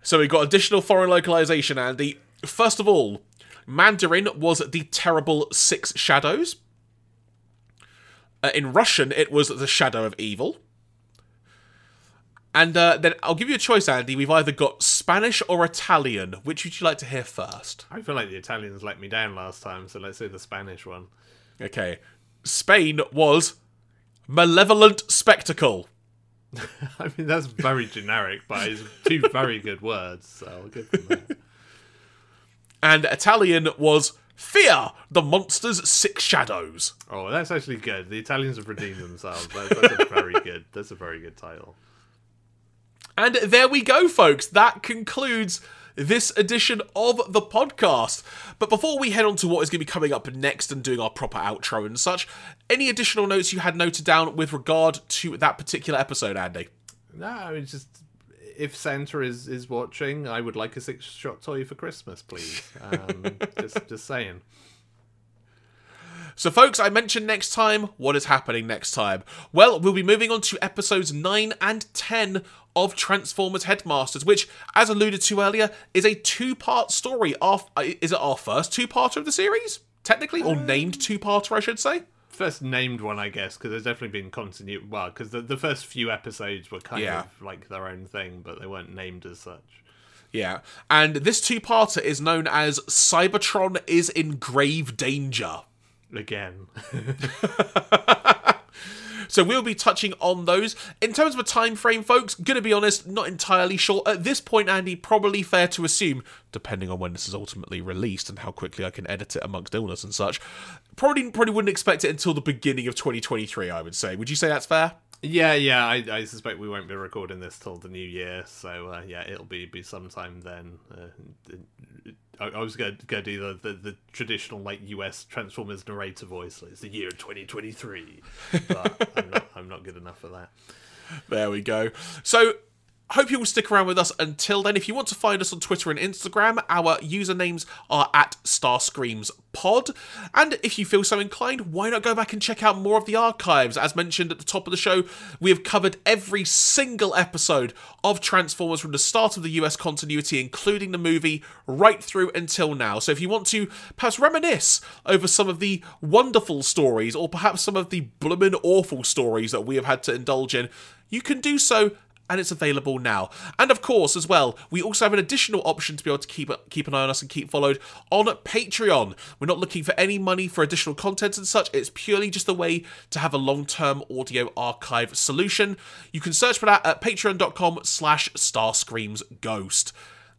So we've got additional foreign localization, Andy. First of all, Mandarin was the terrible Six Shadows. Uh, in Russian, it was the Shadow of Evil. And uh, then I'll give you a choice, Andy. We've either got Spanish or Italian. Which would you like to hear first? I feel like the Italians let me down last time, so let's say the Spanish one. Okay. Spain was Malevolent Spectacle. <laughs> I mean, that's very generic, but it's two very good words, so I'll give them that. <laughs> And Italian was Fear, the Monster's Six Shadows. Oh, that's actually good. The Italians have redeemed themselves. That's, that's a very good. That's a very good title. And there we go, folks. That concludes this edition of the podcast. But before we head on to what is going to be coming up next and doing our proper outro and such, any additional notes you had noted down with regard to that particular episode, Andy? No, I mean just if Santa is is watching, I would like a Sixshot toy for Christmas, please. Um, <laughs> just just saying. So, folks, I mentioned next time. What is happening next time? Well, we'll be moving on to episodes 9 and 10 of Transformers Headmasters, which, as alluded to earlier, is a two part story. Our, uh, is it our first two parter of the series? Technically? Or named two parter, I should say? First named one, I guess, because there's definitely been continuity. Well, because the, the first few episodes were kind Yeah. of like their own thing, but they weren't named as such. Yeah. And this two parter is known as Cybertron is in Grave Danger. Again, <laughs> <laughs> So we'll be touching on those. In terms of a time frame, folks, gonna be honest, not entirely sure. At this point, Andy, probably fair to assume, depending on when this is ultimately released and how quickly I can edit it amongst illness and such, probably probably wouldn't expect it until the beginning of 2023, I would say. Would you say that's fair? yeah, yeah. I, I suspect we won't be recording this till the new year, so uh, yeah, it'll be be sometime then. Uh, I, was going to do the, the, the traditional like US Transformers narrator voice. Like, it's the year 2023, but I'm not I'm not good enough for that. There we go. So, hope you will stick around with us until then. If you want to find us on Twitter and Instagram, our usernames are at StarscreamsPod. And if you feel so inclined, why not go back and check out more of the archives? As mentioned at the top of the show, we have covered every single episode of Transformers from the start of the US continuity, including the movie, right through until now. So if you want to perhaps reminisce over some of the wonderful stories, or perhaps some of the bloomin' awful stories that we have had to indulge in, you can do so and it's available now. And of course, as well, we also have an additional option to be able to keep keep an eye on us and keep followed on Patreon. We're not looking for any money for additional content and such. It's purely just a way to have a long-term audio archive solution. You can search for that at patreon.com slash starscreamsghost.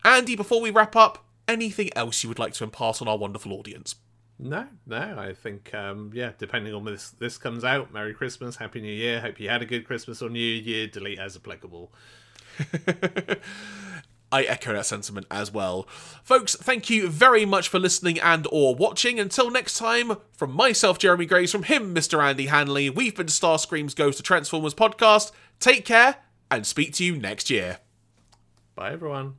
Andy, before we wrap up, anything else you would like to impart on our wonderful audience? No, no. I think um, yeah. Depending on when this this comes out, Merry Christmas, Happy New Year. Hope you had a good Christmas or New Year. Delete as applicable. <laughs> I echo that sentiment as well. Folks, thank you very much for listening and or watching. Until next time, from myself, Jeremy Graves, from him, Mr. Andy Hanley, we've been Starscream's Ghost to Transformers podcast. Take care and speak to you next year. Bye, everyone.